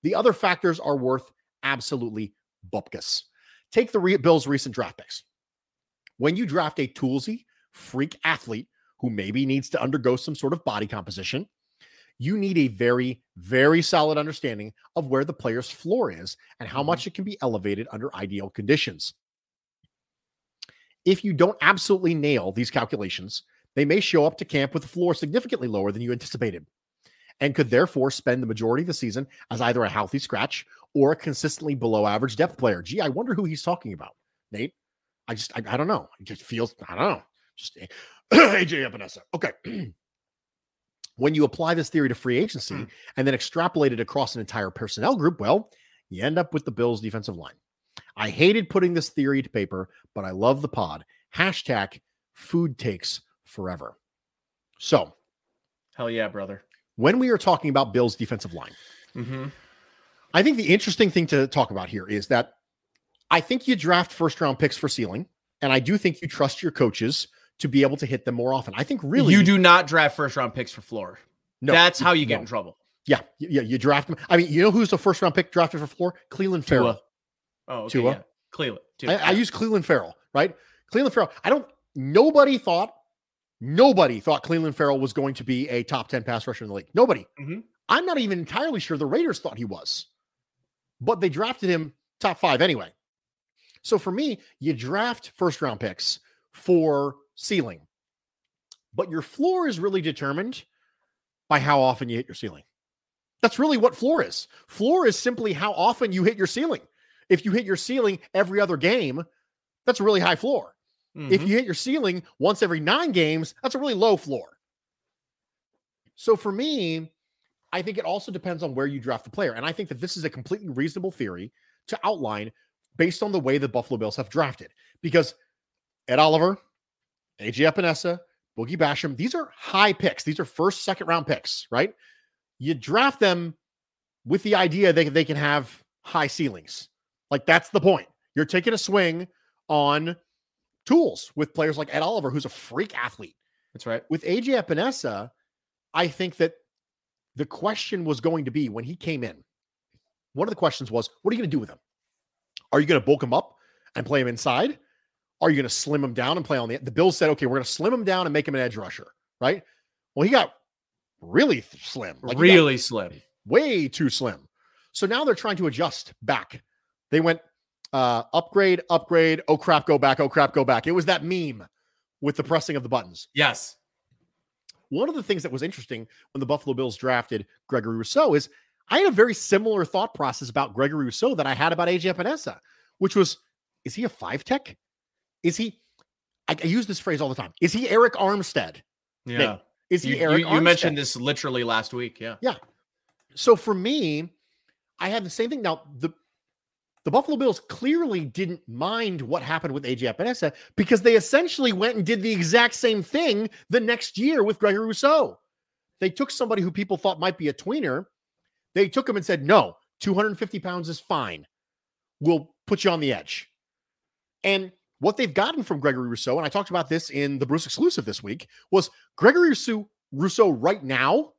Speaker 1: the other factors are worth absolutely bupkis. Take the re- Bills' recent draft picks. when you draft a toolsy freak athlete who maybe needs to undergo some sort of body composition, you need a very, very solid understanding of where the player's floor is and how mm-hmm. much it can be elevated under ideal conditions. If you don't absolutely nail these calculations, they may show up to camp with a floor significantly lower than you anticipated and could therefore spend the majority of the season as either a healthy scratch or a consistently below average depth player. Gee, I wonder who he's talking about, Nate. I just, I, I don't know. It just feels, I don't know. Just [CLEARS THROAT] AJ Epenesa. Okay. [CLEARS THROAT] when you apply this theory to free agency mm. and then extrapolate it across an entire personnel group, well, you end up with the Bills' defensive line. I hated putting this theory to paper, but I love the pod. Hashtag food takes forever. So,
Speaker 2: hell yeah, brother.
Speaker 1: When we are talking about Bills' defensive line, mm-hmm. I think the interesting thing to talk about here is that I think you draft first round picks for ceiling, and I do think you trust your coaches to be able to hit them more often. I think really
Speaker 2: you do not draft first round picks for floor. No, that's how you get no. in trouble.
Speaker 1: Yeah, yeah, you draft them. I mean, you know who's the first round pick drafted for floor? Clelin Ferrell.
Speaker 2: Oh, okay, Tua. Yeah. Clelin.
Speaker 1: I, I use Clelin Ferrell, right? Clelin Ferrell. I don't. Nobody thought. Nobody thought Clelin Ferrell was going to be a top ten pass rusher in the league. Nobody. Mm-hmm. I'm not even entirely sure the Raiders thought he was, but they drafted him top five anyway. So for me, you draft first round picks for ceiling, but your floor is really determined by how often you hit your ceiling. That's really what floor is. Floor is simply how often you hit your ceiling. If you hit your ceiling every other game, that's a really high floor. Mm-hmm. If you hit your ceiling once every nine games, that's a really low floor. So for me, I think it also depends on where you draft the player. And I think that this is a completely reasonable theory to outline based on the way the Buffalo Bills have drafted. Because Ed Oliver, AJ Epenesa, Boogie Basham, these are high picks. These are first, second round picks, right? You draft them with the idea that they can have high ceilings. Like that's the point. You're taking a swing on tools with players like Ed Oliver, who's a freak athlete.
Speaker 2: That's right.
Speaker 1: With AJ Epenesa, I think that the question was going to be when he came in, one of the questions was, what are you going to do with him? Are you going to bulk him up and play him inside? Are you going to slim him down and play on the? The Bills said, okay, we're going to slim him down and make him an edge rusher, right? Well, he got really slim,
Speaker 2: like really slim,
Speaker 1: way too slim. So now they're trying to adjust back. They went uh, upgrade, upgrade. Oh crap, go back. Oh crap, go back. It was that meme with the pressing of the buttons.
Speaker 2: Yes.
Speaker 1: One of the things that was interesting when the Buffalo Bills drafted Gregory Rousseau is I had a very similar thought process about Gregory Rousseau that I had about AJ Epenesa, which was, is he a five tech? Is he? I, I, use this phrase all the time. Is he Arik Armstead?
Speaker 2: Yeah.
Speaker 1: is he
Speaker 2: you,
Speaker 1: Arik?
Speaker 2: You, you mentioned this literally last week. Yeah.
Speaker 1: Yeah. So for me, I have the same thing. Now the the Buffalo Bills clearly didn't mind what happened with AJ Epenesa because they essentially went and did the exact same thing the next year with Gregory Rousseau. They took somebody who people thought might be a tweener. They took him and said, no, 250 pounds is fine. We'll put you on the edge. And what they've gotten from Gregory Rousseau, and I talked about this in the Bruce exclusive this week, was Gregory Rousseau, Rousseau right now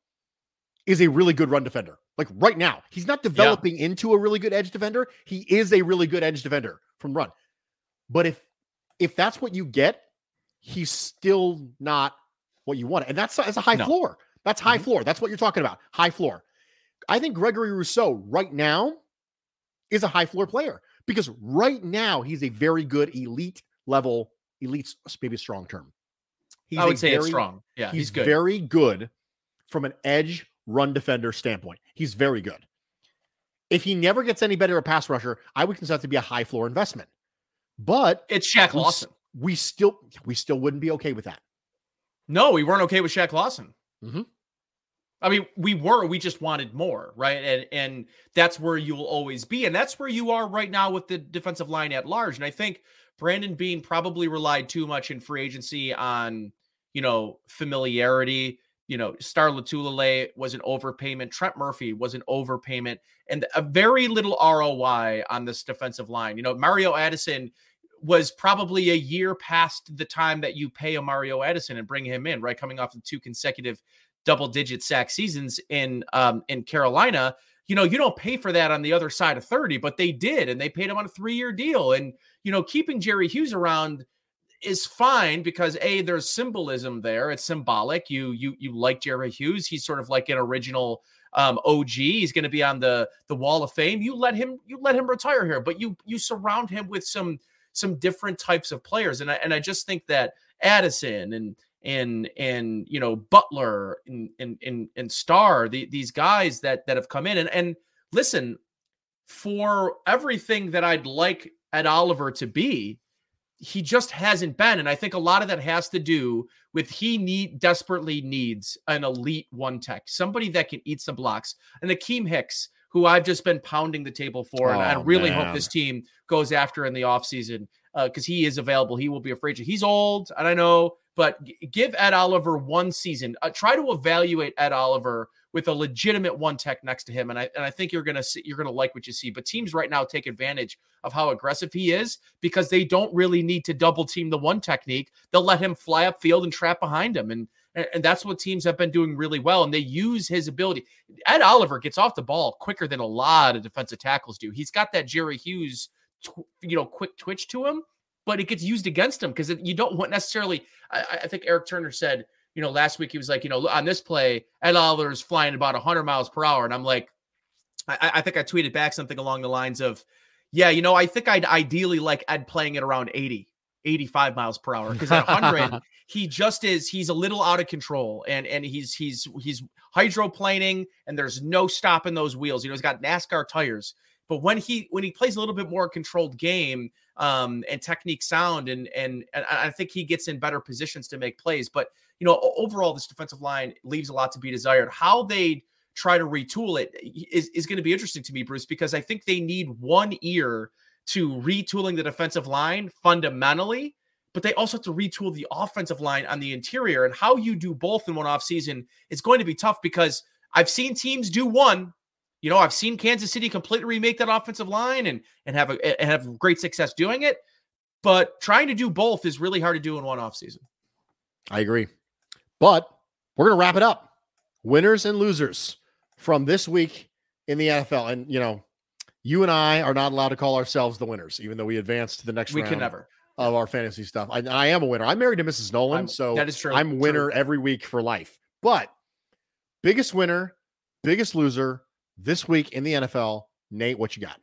Speaker 1: is a really good run defender. Like right now, he's not developing yeah. into a really good edge defender. He is a really good edge defender from run. But if if that's what you get, he's still not what you want. And that's, that's a high no. floor. That's high mm-hmm. floor. That's what you're talking about. High floor. I think Gregory Rousseau right now is a high floor player because right now he's a very good elite level, elite, maybe strong term.
Speaker 2: He's I would say very, it's strong. Yeah,
Speaker 1: he's, he's good. very good from an edge run defender standpoint. He's very good. If he never gets any better a pass rusher, I would consider that to be a high floor investment. But
Speaker 2: it's Shaq Lawson.
Speaker 1: We, we still we still wouldn't be okay with that.
Speaker 2: No, we weren't okay with Shaq Lawson. Mm-hmm. I mean, we were, we just wanted more, right? And and that's where you'll always be. And that's where you are right now with the defensive line at large. And I think Brandon Beane probably relied too much in free agency on, you know, familiarity. You know, Star Lotulelei was an overpayment. Trent Murphy was an overpayment and a very little ROI on this defensive line. You know, Mario Addison was probably a year past the time that you pay a Mario Addison and bring him in, right? Coming off of two consecutive double digit sack seasons in um, in Carolina. You know, you don't pay for that on the other side of 30, but they did, and they paid him on a three year deal. And, you know, keeping Jerry Hughes around is fine because a there's symbolism there. It's symbolic. You you you like Jerry Hughes. He's sort of like an original um, OG. He's going to be on the the Wall of Fame. You let him you let him retire here, but you you surround him with some some different types of players, and I and I just think that Addison and and and you know Butler and and and, and Star, the, these guys that that have come in and and listen for everything that I'd like Ed Oliver to be, he just hasn't been. And I think a lot of that has to do with he need desperately needs an elite one tech, somebody that can eat some blocks. And Akiem Hicks, who I've just been pounding the table for, oh, and I oh, really man. hope this team goes after in the offseason because uh, he is available. He will be a free agent. He's old, and I know, but give Ed Oliver one season. Uh, try to evaluate Ed Oliver with a legitimate one tech next to him, and I and I think you're gonna see, you're gonna like what you see. But teams right now take advantage of how aggressive he is because they don't really need to double team the one technique. They'll let him fly up field and trap behind him, and and that's what teams have been doing really well. And they use his ability. Ed Oliver gets off the ball quicker than a lot of defensive tackles do. He's got that Jerry Hughes, you know, quick twitch to him, but it gets used against him because you don't want necessarily. I, I think Eric Turner said you know, last week he was like, you know, on this play, Ed Oliver is flying about 100 miles per hour. And I'm like, I, I, think I tweeted back something along the lines of, yeah, you know, I think I'd ideally like Ed playing it around 80, 85 miles per hour because at 100, [LAUGHS] he just is, he's a little out of control and, and he's, he's, he's hydroplaning and there's no stopping those wheels. You know, he's got NASCAR tires. But when he when he plays a little bit more controlled game um, and technique sound, and, and and I think he gets in better positions to make plays. But you know, overall, this defensive line leaves a lot to be desired. How they try to retool it is, is going to be interesting to me, Bruce, because I think they need one ear to retooling the defensive line fundamentally, but they also have to retool the offensive line on the interior. And how you do both in one offseason is going to be tough because I've seen teams do one. You know, I've seen Kansas City completely remake that offensive line and and have a and have great success doing it. But trying to do both is really hard to do in one offseason.
Speaker 1: I agree. But we're going to wrap it up. Winners and losers from this week in the NFL. And, you know, you and I are not allowed to call ourselves the winners, even though we advance to the next
Speaker 2: we
Speaker 1: round
Speaker 2: can never.
Speaker 1: of our fantasy stuff. I, I am a winner. I'm married to Mrs. Nolan, I'm, so
Speaker 2: that is true.
Speaker 1: I'm winner true. every week for life. But biggest winner, biggest loser this week in the NFL. Nate, what you got?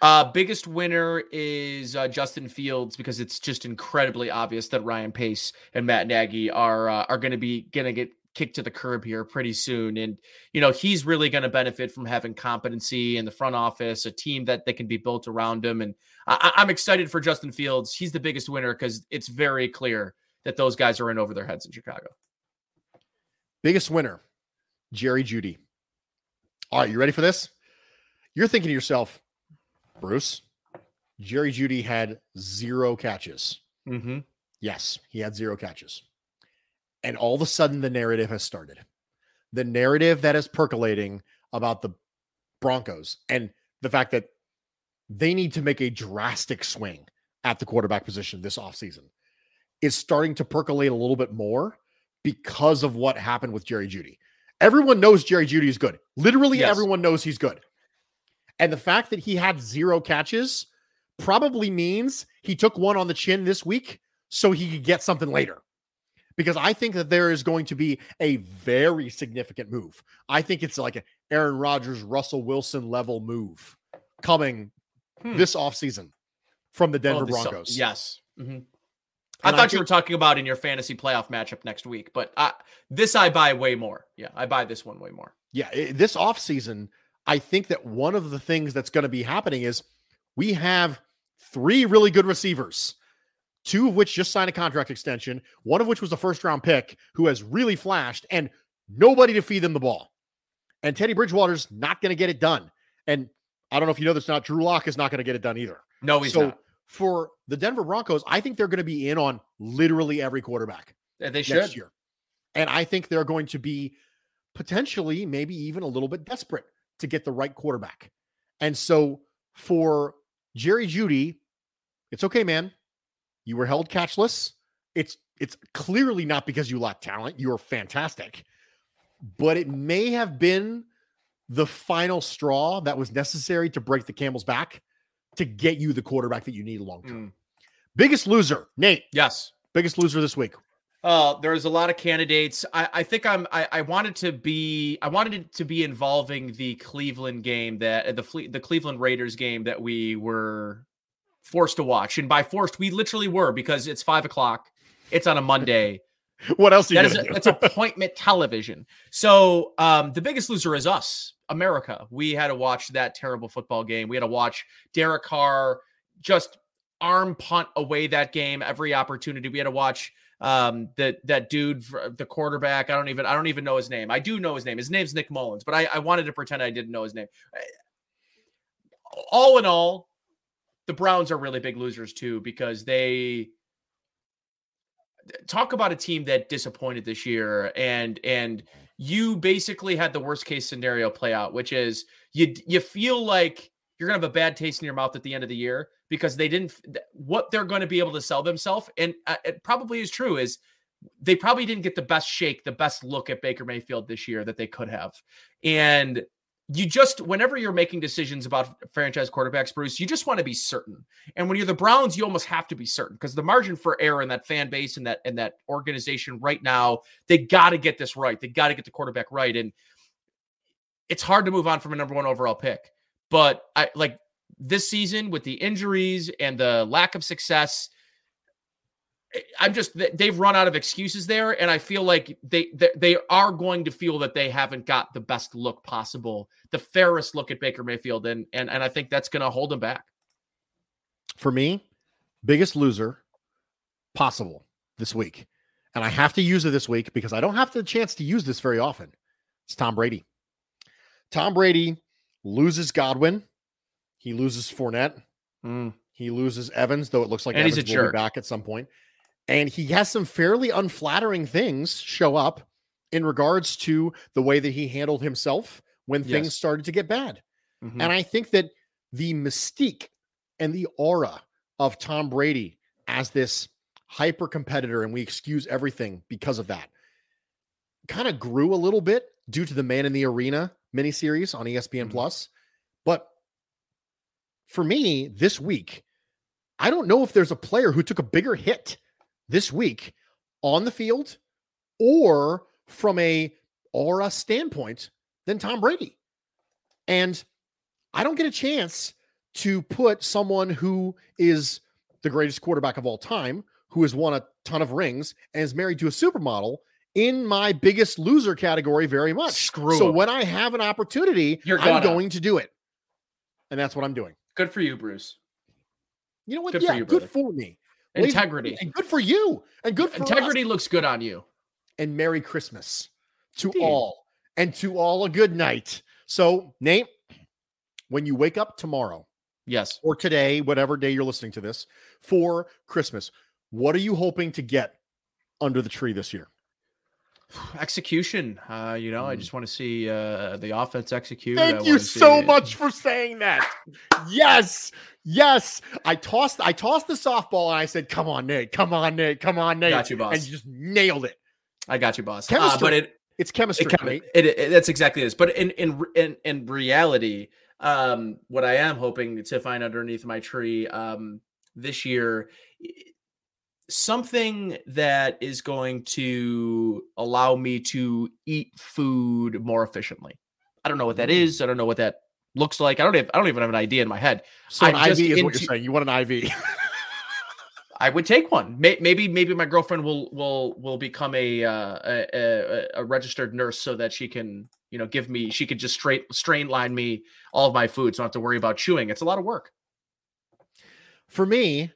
Speaker 2: Uh, biggest winner is uh, Justin Fields because it's just incredibly obvious that Ryan Pace and Matt Nagy are uh, are going to be going to get kicked to the curb here pretty soon, and you know he's really going to benefit from having competency in the front office, a team that that can be built around him, and I, I'm excited for Justin Fields. He's the biggest winner because it's very clear that those guys are in over their heads in Chicago.
Speaker 1: Biggest winner, Jerry Jeudy. All right, you ready for this? You're thinking to yourself, Bruce, Jerry Jeudy had zero catches.
Speaker 2: Mm-hmm.
Speaker 1: Yes, he had zero catches. And all of a sudden, the narrative has started. The narrative that is percolating about the Broncos and the fact that they need to make a drastic swing at the quarterback position this offseason is starting to percolate a little bit more because of what happened with Jerry Jeudy. Everyone knows Jerry Jeudy is good. Literally, yes. everyone knows he's good. And the fact that he had zero catches probably means he took one on the chin this week so he could get something later. Because I think that there is going to be a very significant move. I think it's like an Aaron Rodgers, Russell Wilson level move coming hmm. this offseason from the Denver oh, Broncos.
Speaker 2: yes. Mm-hmm. I thought I think, you were talking about in your fantasy playoff matchup next week, but I, this I buy way more. Yeah, I buy this one way more.
Speaker 1: Yeah, it, this offseason, I think that one of the things that's going to be happening is we have three really good receivers, two of which just signed a contract extension, one of which was a first round pick who has really flashed, and nobody to feed them the ball. And Teddy Bridgewater's not going to get it done. And I don't know if you know this, not Drew Lock is not going to get it done either.
Speaker 2: No, he's so not.
Speaker 1: For the Denver Broncos, I think they're going to be in on literally every quarterback.
Speaker 2: They should. Year.
Speaker 1: And I think they're going to be potentially, maybe even a little bit desperate to get the right quarterback. And so for Jerry Jeudy, it's okay, man. You were held catchless. It's it's clearly not because you lack talent. You are fantastic. But it may have been the final straw that was necessary to break the camel's back to get you the quarterback that you need long term. Mm. Biggest loser, Nate.
Speaker 2: Yes.
Speaker 1: Biggest loser this week.
Speaker 2: Uh, there's a lot of candidates. I, I think I'm. I, I wanted to be. I wanted it to be involving the Cleveland game that the the Cleveland Raiders game that we were forced to watch, and by forced we literally were because it's five o'clock. It's on a Monday. [LAUGHS]
Speaker 1: what else?
Speaker 2: That is a, it's appointment television. So um, the biggest loser is us, America. We had to watch that terrible football game. We had to watch Derek Carr just arm punt away that game every opportunity. We had to watch um, that that dude, the quarterback. I don't even I don't even know his name. I do know his name. His name's Nick Mullens, but I, I wanted to pretend I didn't know his name. All in all, the Browns are really big losers too because they talk about a team that disappointed this year and and you basically had the worst case scenario play out which is you you feel like you're going to have a bad taste in your mouth at the end of the year because they didn't what they're going to be able to sell themselves and uh, it probably is true is they probably didn't get the best shake the best look at Baker Mayfield this year that they could have. And you just whenever you're making decisions about franchise quarterbacks Bruce you just want to be certain. And when you're the Browns you almost have to be certain because the margin for error in that fan base and that and that organization right now they got to get this right. They got to get the quarterback right. And it's hard to move on from a number 1 overall pick but I like this season with the injuries and the lack of success eh, I'm just they've run out of excuses there, and I feel like they they are going to feel that they haven't got the best look possible, the fairest look at Baker Mayfield, and and and I think that's going to hold them back.
Speaker 1: For me, biggest loser possible this week, and I have to use it this week because I don't have the chance to use this very often. It's Tom Brady. Tom Brady loses Godwin he loses Fournette. Mm. He loses Evans, though it looks like
Speaker 2: and
Speaker 1: Evans
Speaker 2: he's a
Speaker 1: will
Speaker 2: jerk.
Speaker 1: be back at some point. And he has some fairly unflattering things show up in regards to the way that he handled himself when yes. things started to get bad. Mm-hmm. And I think that the mystique and the aura of Tom Brady as this hyper competitor, and we excuse everything because of that, kind of grew a little bit due to the Man in the Arena miniseries on ESPN mm-hmm. Plus. For me this week, I don't know if there's a player who took a bigger hit this week on the field or from a aura standpoint than Tom Brady. And I don't get a chance to put someone who is the greatest quarterback of all time, who has won a ton of rings and is married to a supermodel in my biggest loser category very much.
Speaker 2: Screw
Speaker 1: so when I have an opportunity,
Speaker 2: You're
Speaker 1: I'm going to do it. And that's what I'm doing.
Speaker 2: Good for you, Bruce.
Speaker 1: You know what?
Speaker 2: Good
Speaker 1: yeah,
Speaker 2: for you,
Speaker 1: good for me.
Speaker 2: Integrity.
Speaker 1: And good for you. And good for
Speaker 2: Integrity
Speaker 1: us.
Speaker 2: looks good on you.
Speaker 1: And Merry Christmas to
Speaker 2: Indeed.
Speaker 1: all. And to all a good night. So, Nate, when you wake up tomorrow,
Speaker 2: yes,
Speaker 1: or today, whatever day you're listening to this, for Christmas, what are you hoping to get under the tree this year?
Speaker 2: Execution. Uh, you know, mm. I just want to see uh, the offense execute.
Speaker 1: Thank you so much for saying that. yes, yes. I tossed, I tossed the softball, and I said, "Come on, Nate. Come on, Nate. Come on, Nate."
Speaker 2: Got you, boss.
Speaker 1: And you just nailed it.
Speaker 2: I got you, boss.
Speaker 1: Chemistry,
Speaker 2: uh, but it,
Speaker 1: it's chemistry.
Speaker 2: It,
Speaker 1: right?
Speaker 2: it, it, that's exactly this. But in in in in reality, um, what I am hoping to find underneath my tree um, this year something that is going to allow me to eat food more efficiently. I don't know what that mm. I don't know what that looks like. I don't have, I don't even have an idea in my head.
Speaker 1: So an IV is into, what you're saying. You want an IV?
Speaker 2: I would take one. Maybe maybe my girlfriend will will will become a, uh, a, a a registered nurse so that she can you know give me she could just straight strain line me all of my food so I don't have to worry about chewing. It's a lot of work.
Speaker 1: For me,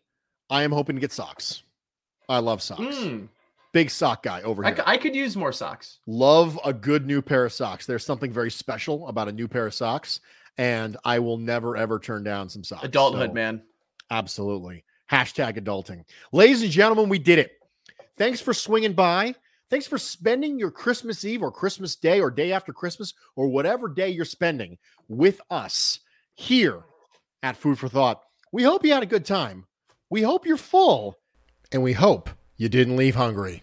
Speaker 1: I am hoping to get socks. I love socks. Mm. Big sock guy over here.
Speaker 2: I, I, could use more socks.
Speaker 1: Love a good new pair of socks. There's something very special about a new pair of socks, and I will never ever turn down some socks.
Speaker 2: Adulthood, so, man.
Speaker 1: Absolutely. Hashtag adulting. Ladies and gentlemen, we did it. Thanks for swinging by. Thanks for spending your Christmas Eve or Christmas Day or day after Christmas or whatever day you're spending with us here at Food for Thought. We hope you had a good time. We hope you're full and we hope you didn't leave hungry.